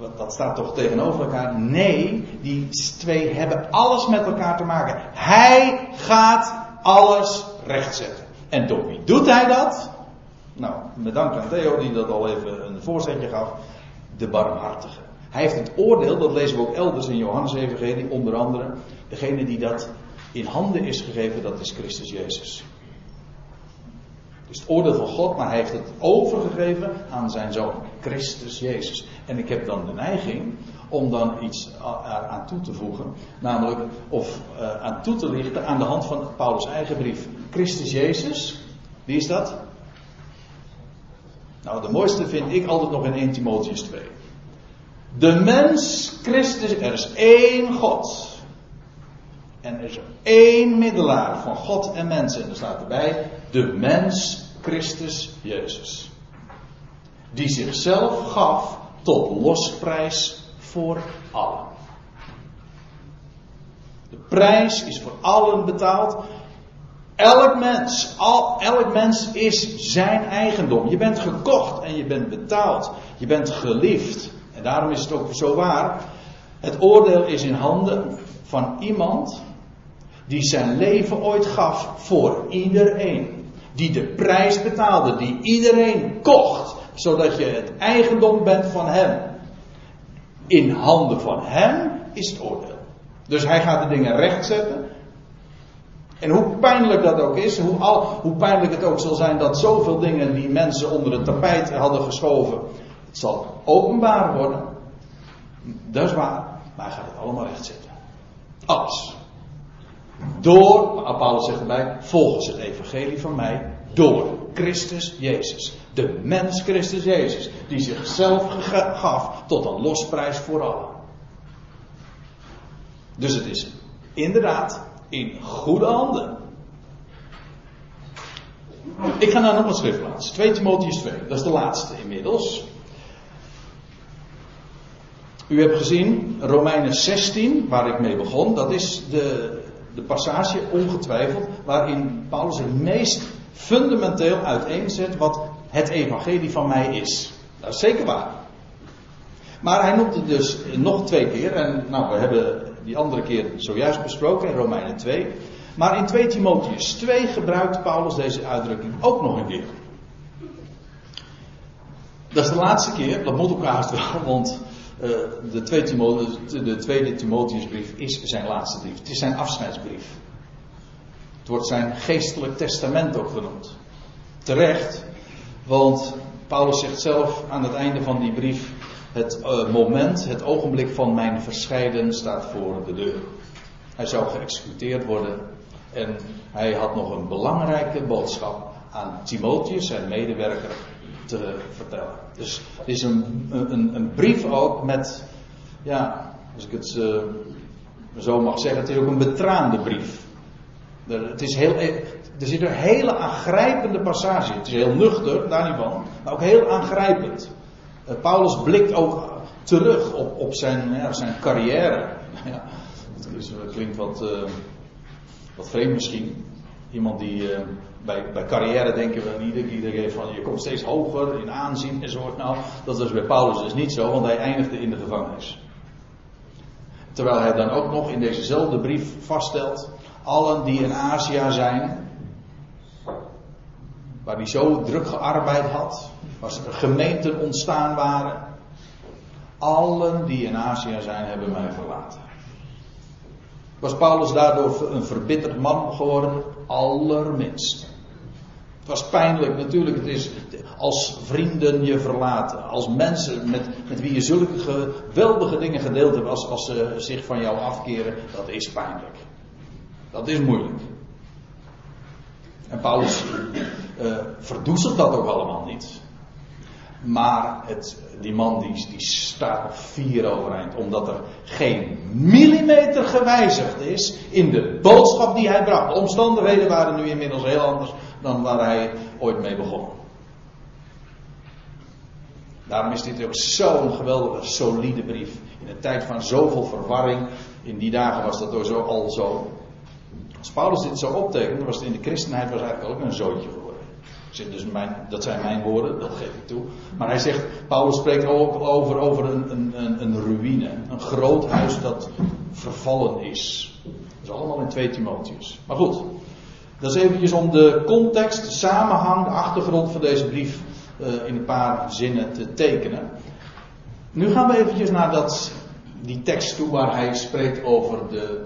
eh, dat staat toch tegenover elkaar? Nee, die twee hebben alles met elkaar te maken. Hij gaat alles rechtzetten. En door wie doet hij dat? Nou, met dank aan Theo die dat al even een voorzetje gaf. De barmhartige. Hij heeft het oordeel, dat lezen we ook elders in Johannes Evangelie, onder andere. Degene die dat in handen is gegeven, dat is Christus Jezus. Dus het oordeel van God, maar hij heeft het overgegeven aan zijn zoon, Christus Jezus. En ik heb dan de neiging om dan iets aan toe te voegen, namelijk, of uh, aan toe te lichten aan de hand van Paulus' eigen brief. Christus Jezus, wie is dat? Nou, de mooiste vind ik altijd nog in 1 Timotheus 2. De mens Christus, er is één God. En er is één middelaar van God en mensen. En er staat erbij, de mens Christus Jezus. Die zichzelf gaf tot losprijs voor allen. De prijs is voor allen betaald. Elk mens, elk mens is zijn eigendom. Je bent gekocht en je bent betaald. Je bent geliefd. En daarom is het ook zo waar. Het oordeel is in handen van iemand die zijn leven ooit gaf voor iedereen. Die de prijs betaalde, die iedereen kocht, zodat je het eigendom bent van hem. In handen van hem is het oordeel. Dus hij gaat de dingen rechtzetten. En hoe pijnlijk dat ook is, hoe, al, hoe pijnlijk het ook zal zijn dat zoveel dingen die mensen onder het tapijt hadden geschoven, het zal openbaar worden. Dat is waar, maar hij gaat het allemaal rechtzetten. Alles. Door, Paulus zegt erbij, volgens het evangelie van mij, door Christus Jezus. De mens Christus Jezus, die zichzelf gaf tot een losprijs voor allen. Dus het is inderdaad in goede handen. Ik ga naar nog een schriftplaats. 2 Timotheus 2. Dat is de laatste inmiddels. U hebt gezien, Romeinen 16, waar ik mee begon. Dat is de, de passage, ongetwijfeld, waarin Paulus het meest fundamenteel uiteenzet wat het evangelie van mij is. Dat is zeker waar. Maar hij noemt het dus nog twee keer. En nou, we hebben die andere keer zojuist besproken in Romeinen 2. Maar in 2 Timotheus 2 gebruikt Paulus deze uitdrukking ook nog een keer. Dat is de laatste keer, dat moet elkaar haast wel, want uh, de, de, tweede Timotheusbrief is zijn laatste brief. Het is zijn afscheidsbrief. Het wordt zijn geestelijk testament ook genoemd. Terecht, want Paulus zegt zelf aan het einde van die brief: het uh, moment, het ogenblik van mijn verscheiden staat voor de deur. Hij zou geëxecuteerd worden en hij had nog een belangrijke boodschap aan Timotheus, zijn medewerker, te vertellen. Dus het is een, een, een brief ook met, ja, als ik het uh, zo mag zeggen, het is ook een betraande brief. Het is heel, er zitten hele aangrijpende passages. Het is heel nuchter, daar niet van, maar ook heel aangrijpend. Uh, Paulus blikt ook terug op, op zijn, ja, zijn carrière. Ja, dat klinkt wat, uh, wat vreemd misschien. Iemand die uh, bij, bij carrière denken we niet, iedereen van je komt steeds hoger in aanzien enzovoort. Nou, dat is bij Paulus dus niet zo, want hij eindigde in de gevangenis. Terwijl hij dan ook nog in dezezelfde brief vaststelt, allen die in Azië zijn, waar hij zo druk gearbeid had, waar gemeenten ontstaan waren, allen die in Azië zijn, hebben mij verlaten. Was Paulus daardoor een verbitterd man geworden? Allerminst. Het was pijnlijk natuurlijk. Het is als vrienden je verlaten. Als mensen met, met wie je zulke geweldige dingen gedeeld hebt. Als, als ze zich van jou afkeren. Dat is pijnlijk. Dat is moeilijk. En Paulus uh, verdoezelt dat ook allemaal niet. Maar het, die man die, die staat op vier overeind. Omdat er geen millimeter gewijzigd is in de boodschap die hij bracht. De omstandigheden waren nu inmiddels heel anders dan waar hij ooit mee begon. Daarom is dit ook zo'n geweldige, solide brief. In een tijd van zoveel verwarring. In die dagen was dat door zo al zo. Als Paulus dit zo optekent, was het in de christenheid was eigenlijk ook een zootje. Dus mijn, dat zijn mijn woorden, dat geef ik toe. Maar hij zegt, Paulus spreekt ook over, over een, een, een ruïne. Een groot huis dat vervallen is. Dat is allemaal in 2 Timotheus. Maar goed, dat is eventjes om de context, de samenhang, de achtergrond van deze brief uh, in een paar zinnen te tekenen. Nu gaan we eventjes naar dat, die tekst toe waar hij spreekt over, de,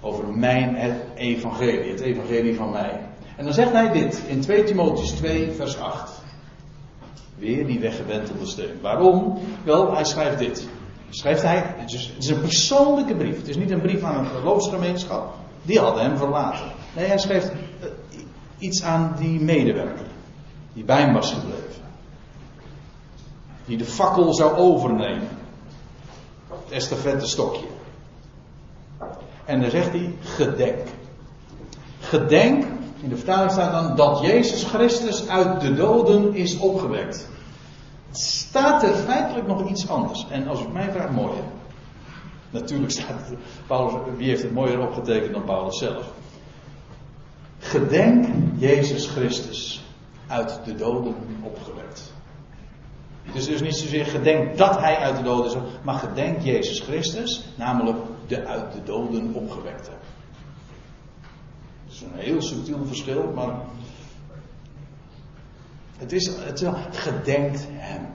over mijn evangelie, het evangelie van mij. En dan zegt hij dit in 2 Timotheus 2, vers 8. Weer die weggewentelde steun. Waarom? Wel, hij schrijft dit. Schrijft hij, het is, een persoonlijke brief. Het is niet een brief aan een geloofsgemeenschap. Die hadden hem verlaten. Nee, hij schrijft uh, iets aan die medewerker. Die bij hem was gebleven. Die de fakkel zou overnemen. Het estafette stokje. En dan zegt hij, gedenk. Gedenk in de vertaling staat dan dat Jezus Christus uit de doden is opgewekt. Staat er feitelijk nog iets anders? En als u mij vraagt, mooier. Natuurlijk staat het, Paulus, wie heeft het mooier opgetekend dan Paulus zelf? Gedenk Jezus Christus uit de doden opgewekt. Het is dus niet zozeer gedenk dat hij uit de doden is, maar gedenk Jezus Christus, namelijk de uit de doden opgewekte is een heel subtiel verschil, maar het is, het gedenkt hem.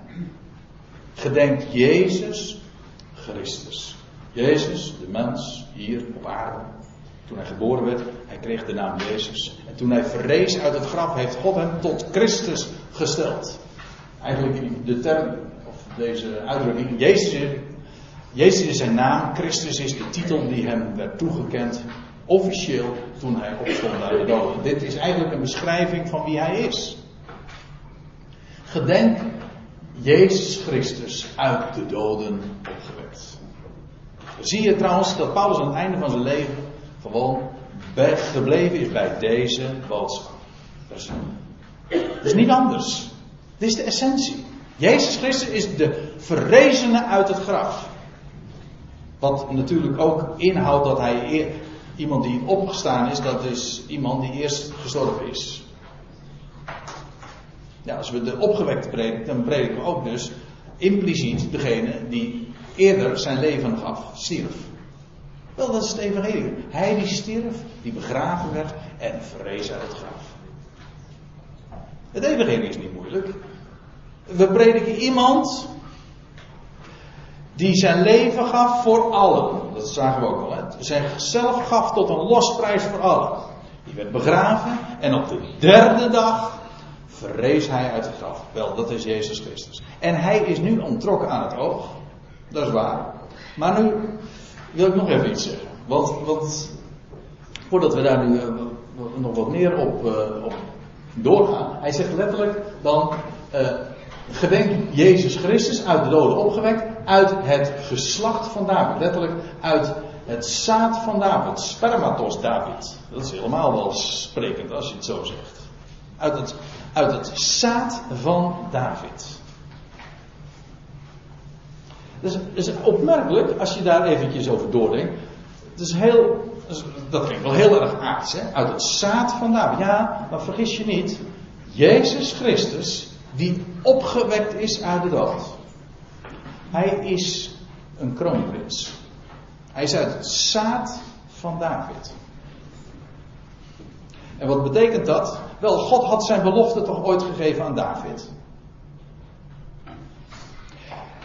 Gedenkt Jezus Christus. Jezus, de mens, hier op aarde. Toen hij geboren werd, hij kreeg de naam Jezus. En toen hij verrees uit het graf, heeft God hem tot Christus gesteld. Eigenlijk de term, of deze uitdrukking, Jezus, Jezus is zijn naam, Christus is de titel die hem werd toegekend officieel toen hij opstond uit de doden. Dit is eigenlijk een beschrijving van wie hij is. Gedenk Jezus Christus uit de doden opgewekt. Zie je trouwens dat Paulus aan het einde van zijn leven gewoon gebleven is bij deze boodschap. Dat is, niet anders. Dit is de essentie. Jezus Christus is de verrezene uit het graf. Wat natuurlijk ook inhoudt dat hij Iemand die opgestaan is, dat is iemand die eerst gestorven is. Ja, als we de opgewekte prediken, dan prediken we ook dus impliciet degene die eerder zijn leven gaf, stierf. Wel, dat is het evangelie. Hij die stierf, die begraven werd en verrees uit het graf. Het evangelie is niet moeilijk. We prediken iemand die zijn leven gaf voor allen. Dat zagen we ook al. Hè? Zichzelf gaf tot een losprijs voor allen. Die werd begraven en op de derde dag verrees hij uit het graf. Wel, dat is Jezus Christus. En hij is nu ontrokken aan het oog. Dat is waar. Maar nu wil ik nog even iets zeggen. Want, want voordat we daar nu uh, nog wat meer op, uh, op doorgaan. Hij zegt letterlijk dan. Uh, gedenk Jezus Christus uit de doden opgewekt, uit het geslacht van David. Letterlijk uit het zaad van David, spermatos David. Dat is helemaal wel sprekend als je het zo zegt. Uit het, uit het zaad van David. Dus is opmerkelijk als je daar eventjes over doordenkt. Het is heel, dat klinkt wel heel erg aardig, hè? Uit het zaad van David. Ja, maar vergis je niet. Jezus Christus die opgewekt is uit de dood. Hij is een kroonprins. Hij is uit het zaad van David. En wat betekent dat? Wel, God had zijn belofte toch ooit gegeven aan David.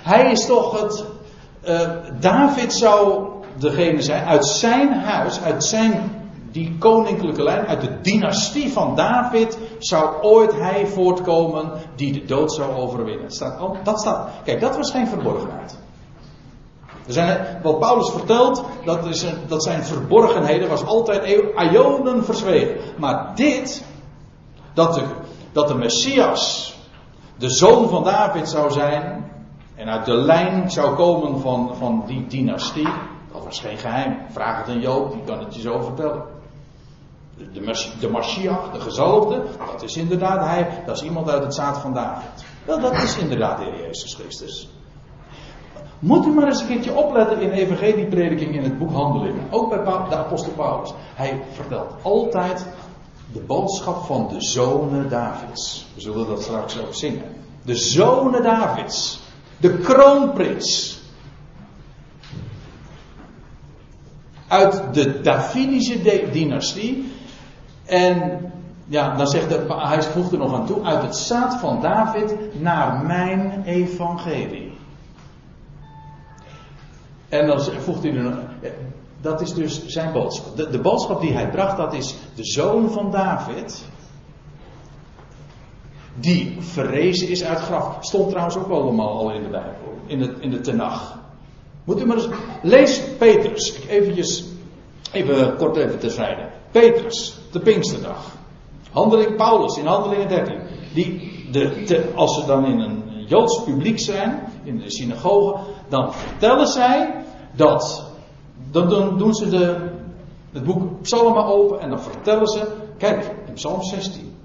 Hij is toch het. Uh, David zou degene zijn uit zijn huis, uit zijn die koninklijke lijn, uit de dynastie van David, zou ooit hij voortkomen die de dood zou overwinnen. Dat staat, kijk, dat was geen verborgenheid. Er zijn, wat Paulus vertelt, dat, dat zijn verborgenheden, was altijd ionen verzwegen. Maar dit, dat de, dat de Messias, de zoon van David zou zijn, en uit de lijn zou komen van, van die dynastie, dat was geen geheim. Vraag het aan Joop, die kan het je zo vertellen. De, de, de Mashiach, de dat is inderdaad hij, dat is iemand uit het zaad van David. Wel, dat is inderdaad de Heer Jezus Christus. Moet u maar eens een keertje opletten in evangelieprediking in het boek Handelingen. Ook bij de apostel Paulus. Hij vertelt altijd de boodschap van de zonen Davids. We zullen dat straks ook zingen. De zonen Davids. De kroonprins. Uit de Davidische dynastie. En ja, dan zegt hij voegt er nog aan toe. Uit het zaad van David naar mijn evangelie. En dan voegt hij er. Dat is dus zijn boodschap. De, de, boodschap die hij bracht, dat is de zoon van David. Die verrezen is uit graf. Stond trouwens ook allemaal al in de Bijbel. In de, in de Tenach. Moet u maar eens. Lees Petrus. Even kort even terzijde. Petrus. De Pinksterdag. Handeling Paulus in Handelingen 13. Die, de, als ze dan in een Joods publiek zijn. In de synagoge. Dan vertellen zij dat. Dan doen ze de, het boek Psalmen open en dan vertellen ze. Kijk, in Psalm 16,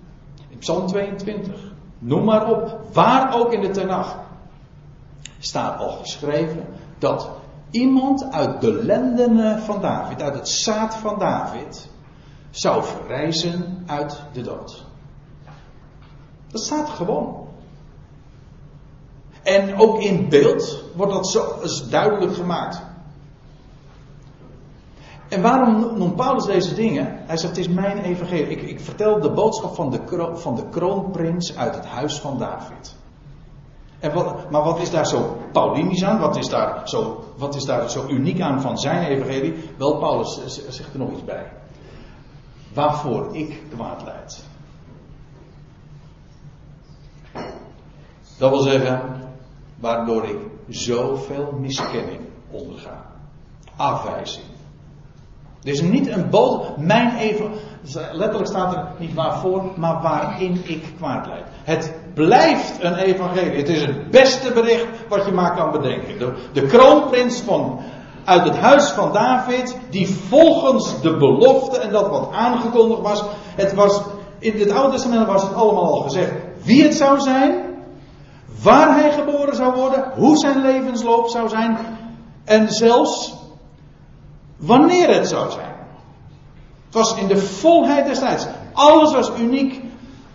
in Psalm 22, noem maar op, waar ook in de Tenach staat al geschreven dat iemand uit de lendenen van David, uit het zaad van David, zou verrijzen uit de dood. Dat staat gewoon. En ook in beeld wordt dat zo duidelijk gemaakt. En waarom noemt Paulus deze dingen? Hij zegt: Het is mijn evangelie. Ik, ik vertel de boodschap van de, van de kroonprins uit het huis van David. En maar wat is daar zo Paulinisch aan? Wat is, daar zo, wat is daar zo uniek aan van zijn evangelie? Wel, Paulus zegt er nog iets bij. Waarvoor ik kwaad leid. Dat wil zeggen, waardoor ik zoveel miskenning onderga. Afwijzing dus niet een boodschap, mijn even, letterlijk staat er niet waarvoor, maar waarin ik kwaad leid. Het blijft een evangelie. Het is het beste bericht wat je maar kan bedenken. De, de kroonprins van, uit het huis van David, die volgens de belofte en dat wat aangekondigd was, het was, in het Oude Testament was het allemaal al gezegd wie het zou zijn, waar hij geboren zou worden, hoe zijn levensloop zou zijn, en zelfs Wanneer het zou zijn. Het was in de volheid des tijds. Alles was uniek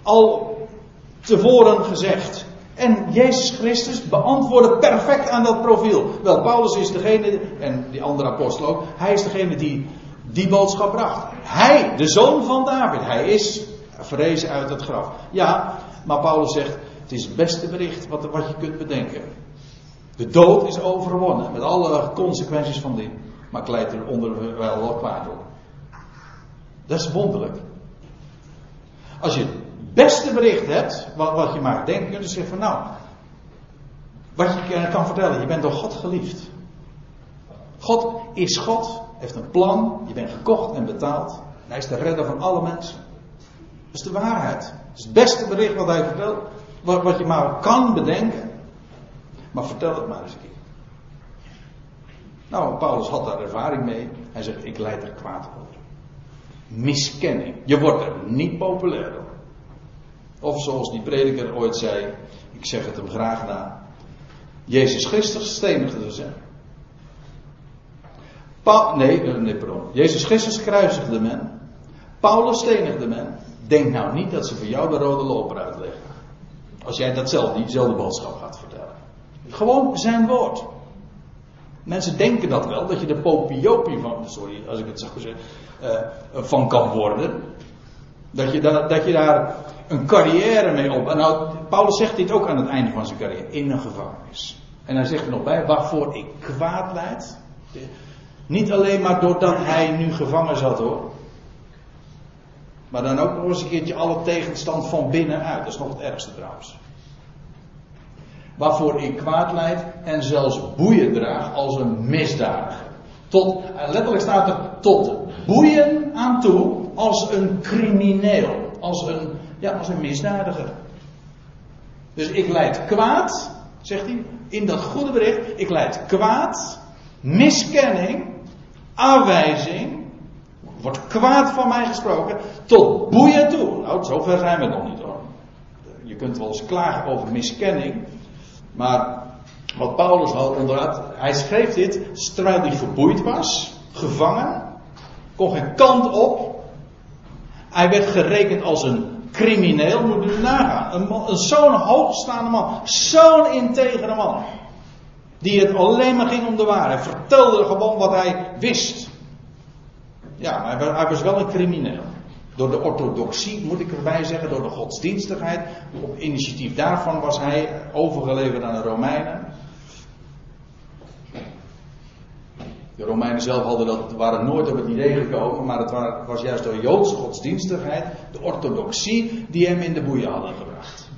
al tevoren gezegd. En Jezus Christus beantwoordde perfect aan dat profiel. Wel, Paulus is degene, en die andere apostel ook, hij is degene die die boodschap bracht. Hij, de zoon van David, hij is verrezen uit het graf. Ja, maar Paulus zegt, het is het beste bericht wat, wat je kunt bedenken. De dood is overwonnen, met alle consequenties van die maar ik er onderwijl wel kwaad op. Dat is wonderlijk. Als je beste bericht hebt, wat, wat je maar denkt, kun je zeggen van nou, wat je kan vertellen, je bent door God geliefd. God is God, heeft een plan, je bent gekocht en betaald. Hij is de redder van alle mensen. Dat is de waarheid. Dat is het beste bericht wat hij vertelt, wat, wat je maar kan bedenken. Maar vertel het maar eens een keer. Nou, Paulus had daar ervaring mee. Hij zegt, ik leid er kwaad over. Miskenning. Je wordt er niet populair door. Of zoals die prediker ooit zei, ik zeg het hem graag na. Jezus Christus stenigde ze. Nee, eh, nee, pardon. Jezus Christus kruisigde men. Paulus stenigde men. Denk nou niet dat ze voor jou de rode loper uitleggen. Als jij datzelfde, diezelfde boodschap gaat vertellen. Gewoon zijn woord. Mensen denken dat wel, dat je de popiopie van, sorry als ik het zo zeg, uh, van kan worden. Dat je, da, dat daar een carrière mee op. En nou, Paulus zegt dit ook aan het einde van zijn carrière, in een gevangenis. En hij zegt er nog bij, waarvoor ik kwaad leid. Niet alleen maar doordat hij nu gevangen zat hoor. Maar dan ook nog eens een keertje alle tegenstand van binnenuit. Dat is nog het ergste trouwens. Waarvoor ik kwaad leid en zelfs boeien draag als een misdadiger. Tot, letterlijk staat er tot boeien aan toe als een crimineel. Als een, ja, als een misdadiger. Dus ik leid kwaad, zegt hij, in dat goede bericht. Ik leid kwaad, miskenning, aanwijzing. Wordt kwaad van mij gesproken. Tot boeien toe. Nou, zover zijn we nog niet. Je kunt wel eens klagen over miskenning. Maar wat Paulus had onderuit, hij schreef dit terwijl hij verboeid was, gevangen, kon geen kant op. Hij werd gerekend als een crimineel, moet u nagaan. Een, een zo'n hoogstaande man, zo'n integere man. Die het alleen maar ging om de waarheid. Hij vertelde gewoon wat hij wist. Ja, maar hij was wel een crimineel. Door de orthodoxie, moet ik erbij zeggen, door de godsdienstigheid. Op initiatief daarvan was hij overgeleverd aan de Romeinen. De Romeinen zelf hadden dat, waren nooit op het idee gekomen, maar het was juist door Joodse godsdienstigheid, de orthodoxie, die hem in de boeien hadden gebracht.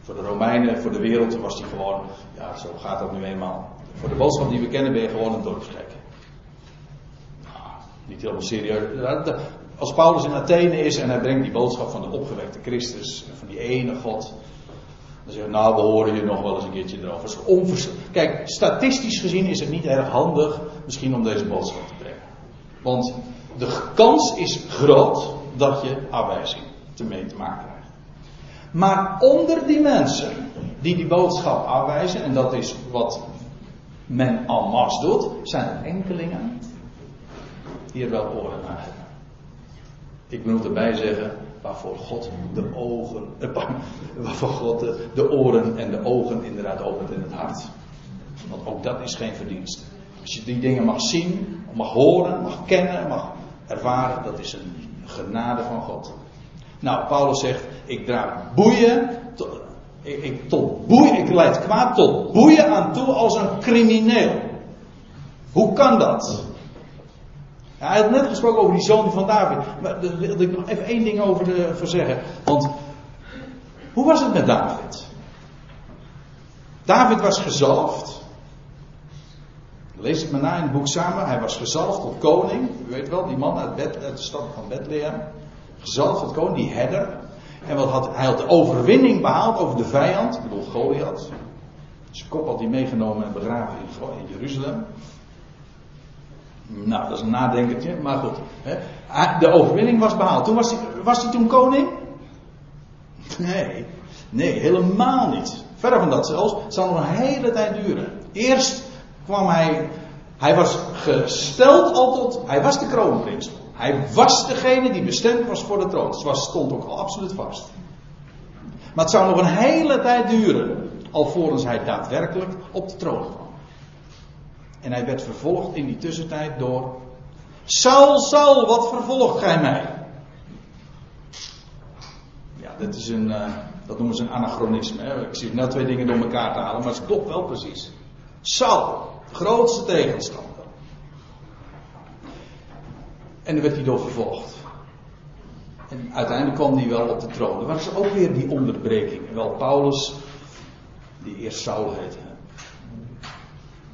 Voor de Romeinen, voor de wereld was hij gewoon, ja, zo gaat dat nu eenmaal. Voor de boodschap die we kennen ben je gewoon een dorpsgek. Nou, niet helemaal serieus. Als Paulus in Athene is en hij brengt die boodschap van de opgewekte Christus, van die ene God, dan zeggen nou, we horen je nog wel eens een keertje erover. Kijk, statistisch gezien is het niet erg handig misschien om deze boodschap te brengen. Want de kans is groot dat je afwijzing te mee te maken krijgt. Maar onder die mensen die die boodschap afwijzen, en dat is wat men en masse doet, zijn er enkelingen die er wel oren naar hebben. Ik moet erbij zeggen, waarvoor God de ogen, eh, waarvoor God de, oren en de ogen inderdaad opent in het hart. Want ook dat is geen verdienst. Als je die dingen mag zien, mag horen, mag kennen, mag ervaren, dat is een genade van God. Nou, Paulus zegt, ik draag boeien, ik, ik, tot boeien, ik leid kwaad tot boeien aan toe als een crimineel. Hoe kan dat? Hij had net gesproken over die zoon van David. Maar daar wilde ik nog even één ding over de, voor zeggen. Want hoe was het met David? David was gezalfd. Lees het maar na in het boek samen. Hij was gezalfd tot koning. U weet wel, die man uit, de stad van Bethlehem. Gezalfd tot koning, die herder. En wat had, hij had de overwinning behaald over de vijand. Ik bedoel Goliath. Zijn kop had hij meegenomen en begraven in Jeruzalem. Nou, dat is een nadenkertje, maar goed. Hè. Ah, de overwinning was behaald. Toen was, hij, was hij toen koning? Nee, nee, helemaal niet. Verder van dat zelfs. Het zal nog een hele tijd duren. Eerst kwam hij. Hij was gesteld al tot. Hij was de kroonprins. Hij was degene die bestemd was voor de troon. Was, stond ook al absoluut vast. Maar het zou nog een hele tijd duren. Alvorens hij daadwerkelijk op de troon kwam. En hij werd vervolgd in die tussentijd door. Saul, Saul, wat vervolgt gij mij? Ja, dat is een. Uh, dat noemen ze een anachronisme. Hè? Ik zie nou twee dingen door elkaar te halen, maar het klopt wel precies. Saul, grootste tegenstander. En dan werd hij door vervolgd. En uiteindelijk kwam hij wel op de troon. Er was ook weer die onderbreking. Wel Paulus, die eerst Saul heette,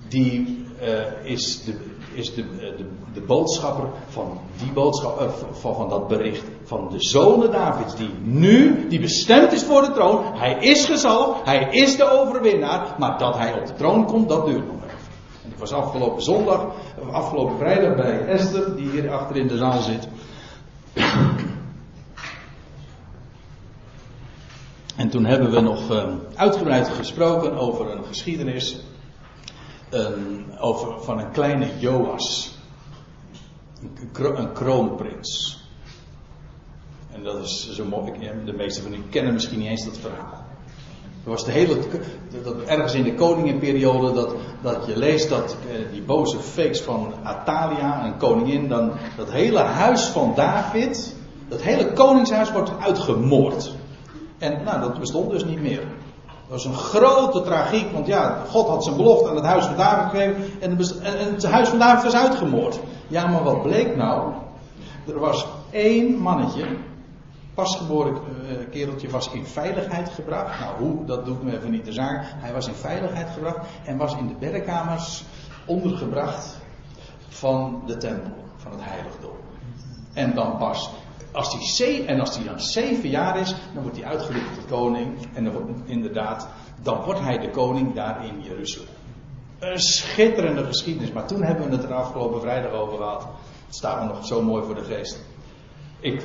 die uh, is, de, is de, eh, de, de, boodschapper van die boodschap, uh, van, van dat bericht van de zonen Davids, die nu, die bestemd is voor de troon. Hij is gezalfd, hij is de overwinnaar, maar dat hij op de troon komt, dat duurt nog even. En ik was afgelopen zondag, afgelopen vrijdag bij Esther, die hier achter in de zaal zit. En toen hebben we nog uitgebreid gesproken over een geschiedenis over, van een kleine Joas. Een, kroonprins. En dat is zo mooi. De meeste van u kennen misschien niet eens dat verhaal. Er was de hele, dat, ergens in de koningenperiode dat, dat je leest dat eh, die boze fakes van Atalia, een koningin, dan dat hele huis van David, dat hele koningshuis wordt uitgemoord. En nou, dat bestond dus niet meer. Dat was een grote tragiek, want ja, God had zijn belofte aan het huis van David gegeven en het huis van David was uitgemoord. Ja, maar wat bleek nou? Er was één mannetje, pasgeboren uh, kereltje, was in veiligheid gebracht. Nou, hoe, dat doet me even niet de zaak. Hij was in veiligheid gebracht en was in de beddenkamers ondergebracht van de tempel, van het heiligdom. En dan pas, als zeven, en als hij dan zeven jaar is, dan wordt hij uitgeroepen tot koning. En inderdaad, dan wordt hij de koning daar in Jeruzalem. Een schitterende geschiedenis, maar toen hebben we het er afgelopen vrijdag over gehad. Het staat me nog zo mooi voor de geest. Ik,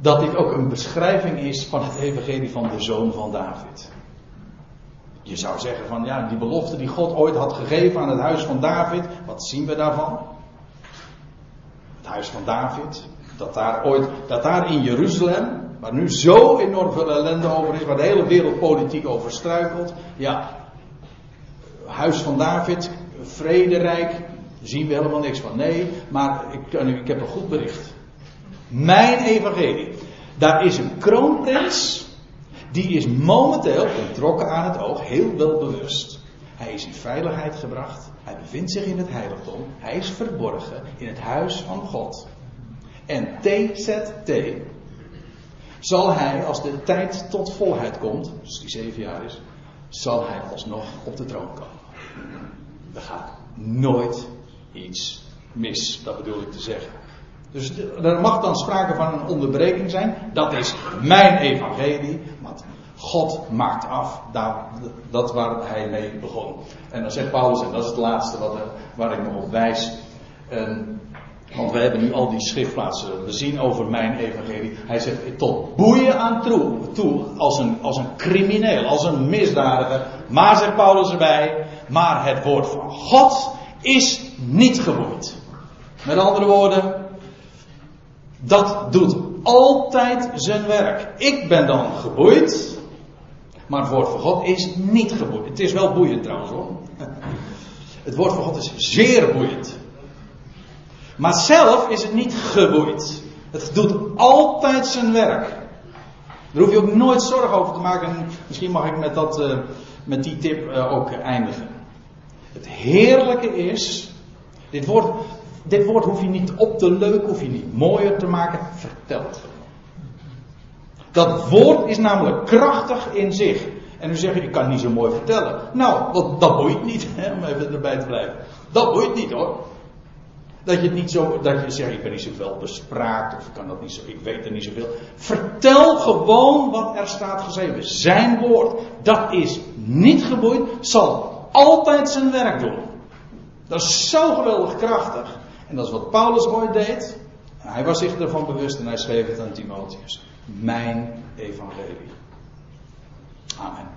dat dit ook een beschrijving is van het evangelie van de zoon van David. Je zou zeggen van ja, die belofte die God ooit had gegeven aan het huis van David, wat zien we daarvan? Het huis van David, dat daar ooit, dat daar in Jeruzalem, waar nu zo enorm veel ellende over is, waar de hele wereld politiek over struikelt, ja, huis van David, vrederijk, zien we helemaal niks van. Nee, maar ik, ik heb een goed bericht. Mijn evangelie. Daar is een kroonprins. Die is momenteel, betrokken aan het oog, heel wel bewust. Hij is in veiligheid gebracht. Hij bevindt zich in het heiligdom. Hij is verborgen in het huis van God. En TZT zal hij, als de tijd tot volheid komt, dus die zeven jaar is, zal hij alsnog op de troon komen. Er gaat nooit iets mis, dat bedoel ik te zeggen. Dus er mag dan sprake van een onderbreking zijn. Dat is mijn evangelie. Want God maakt af dat waar hij mee begon. En dan zegt Paulus, en dat is het laatste wat, waar ik me op wijs. Want we hebben nu al die schriftplaatsen zien over mijn evangelie. Hij zegt tot boeien aan toe, toe als, een, als een crimineel, als een misdadiger. Maar zegt Paulus erbij, maar het woord van God is niet geboeid. Met andere woorden, dat doet altijd zijn werk. Ik ben dan geboeid, maar het woord van God is niet geboeid. Het is wel boeiend trouwens hoor. Het woord van God is zeer boeiend. Maar zelf is het niet geboeid. Het doet altijd zijn werk. Daar hoef je ook nooit zorgen over te maken. Misschien mag ik met, dat, uh, met die tip uh, ook eindigen. Het heerlijke is, dit woord, dit woord hoef je niet op te leuken, hoef je niet mooier te maken, vertel het gewoon. Dat woord is namelijk krachtig in zich. En nu zeg je, ik kan het niet zo mooi vertellen. Nou, dat, dat boeit niet, hè, om even erbij te blijven. Dat boeit niet hoor. Dat je het niet zo, dat je zegt, ik ben niet zoveel bespraakt, of ik kan dat niet zo, ik weet er niet zoveel. Vertel gewoon wat er staat geschreven. Zijn woord, dat is niet geboeid, zal altijd zijn werk doen. Dat is zo geweldig krachtig. En dat is wat Paulus ooit deed. Hij was zich ervan bewust en hij schreef het aan Timotheus. Mijn evangelie. Amen.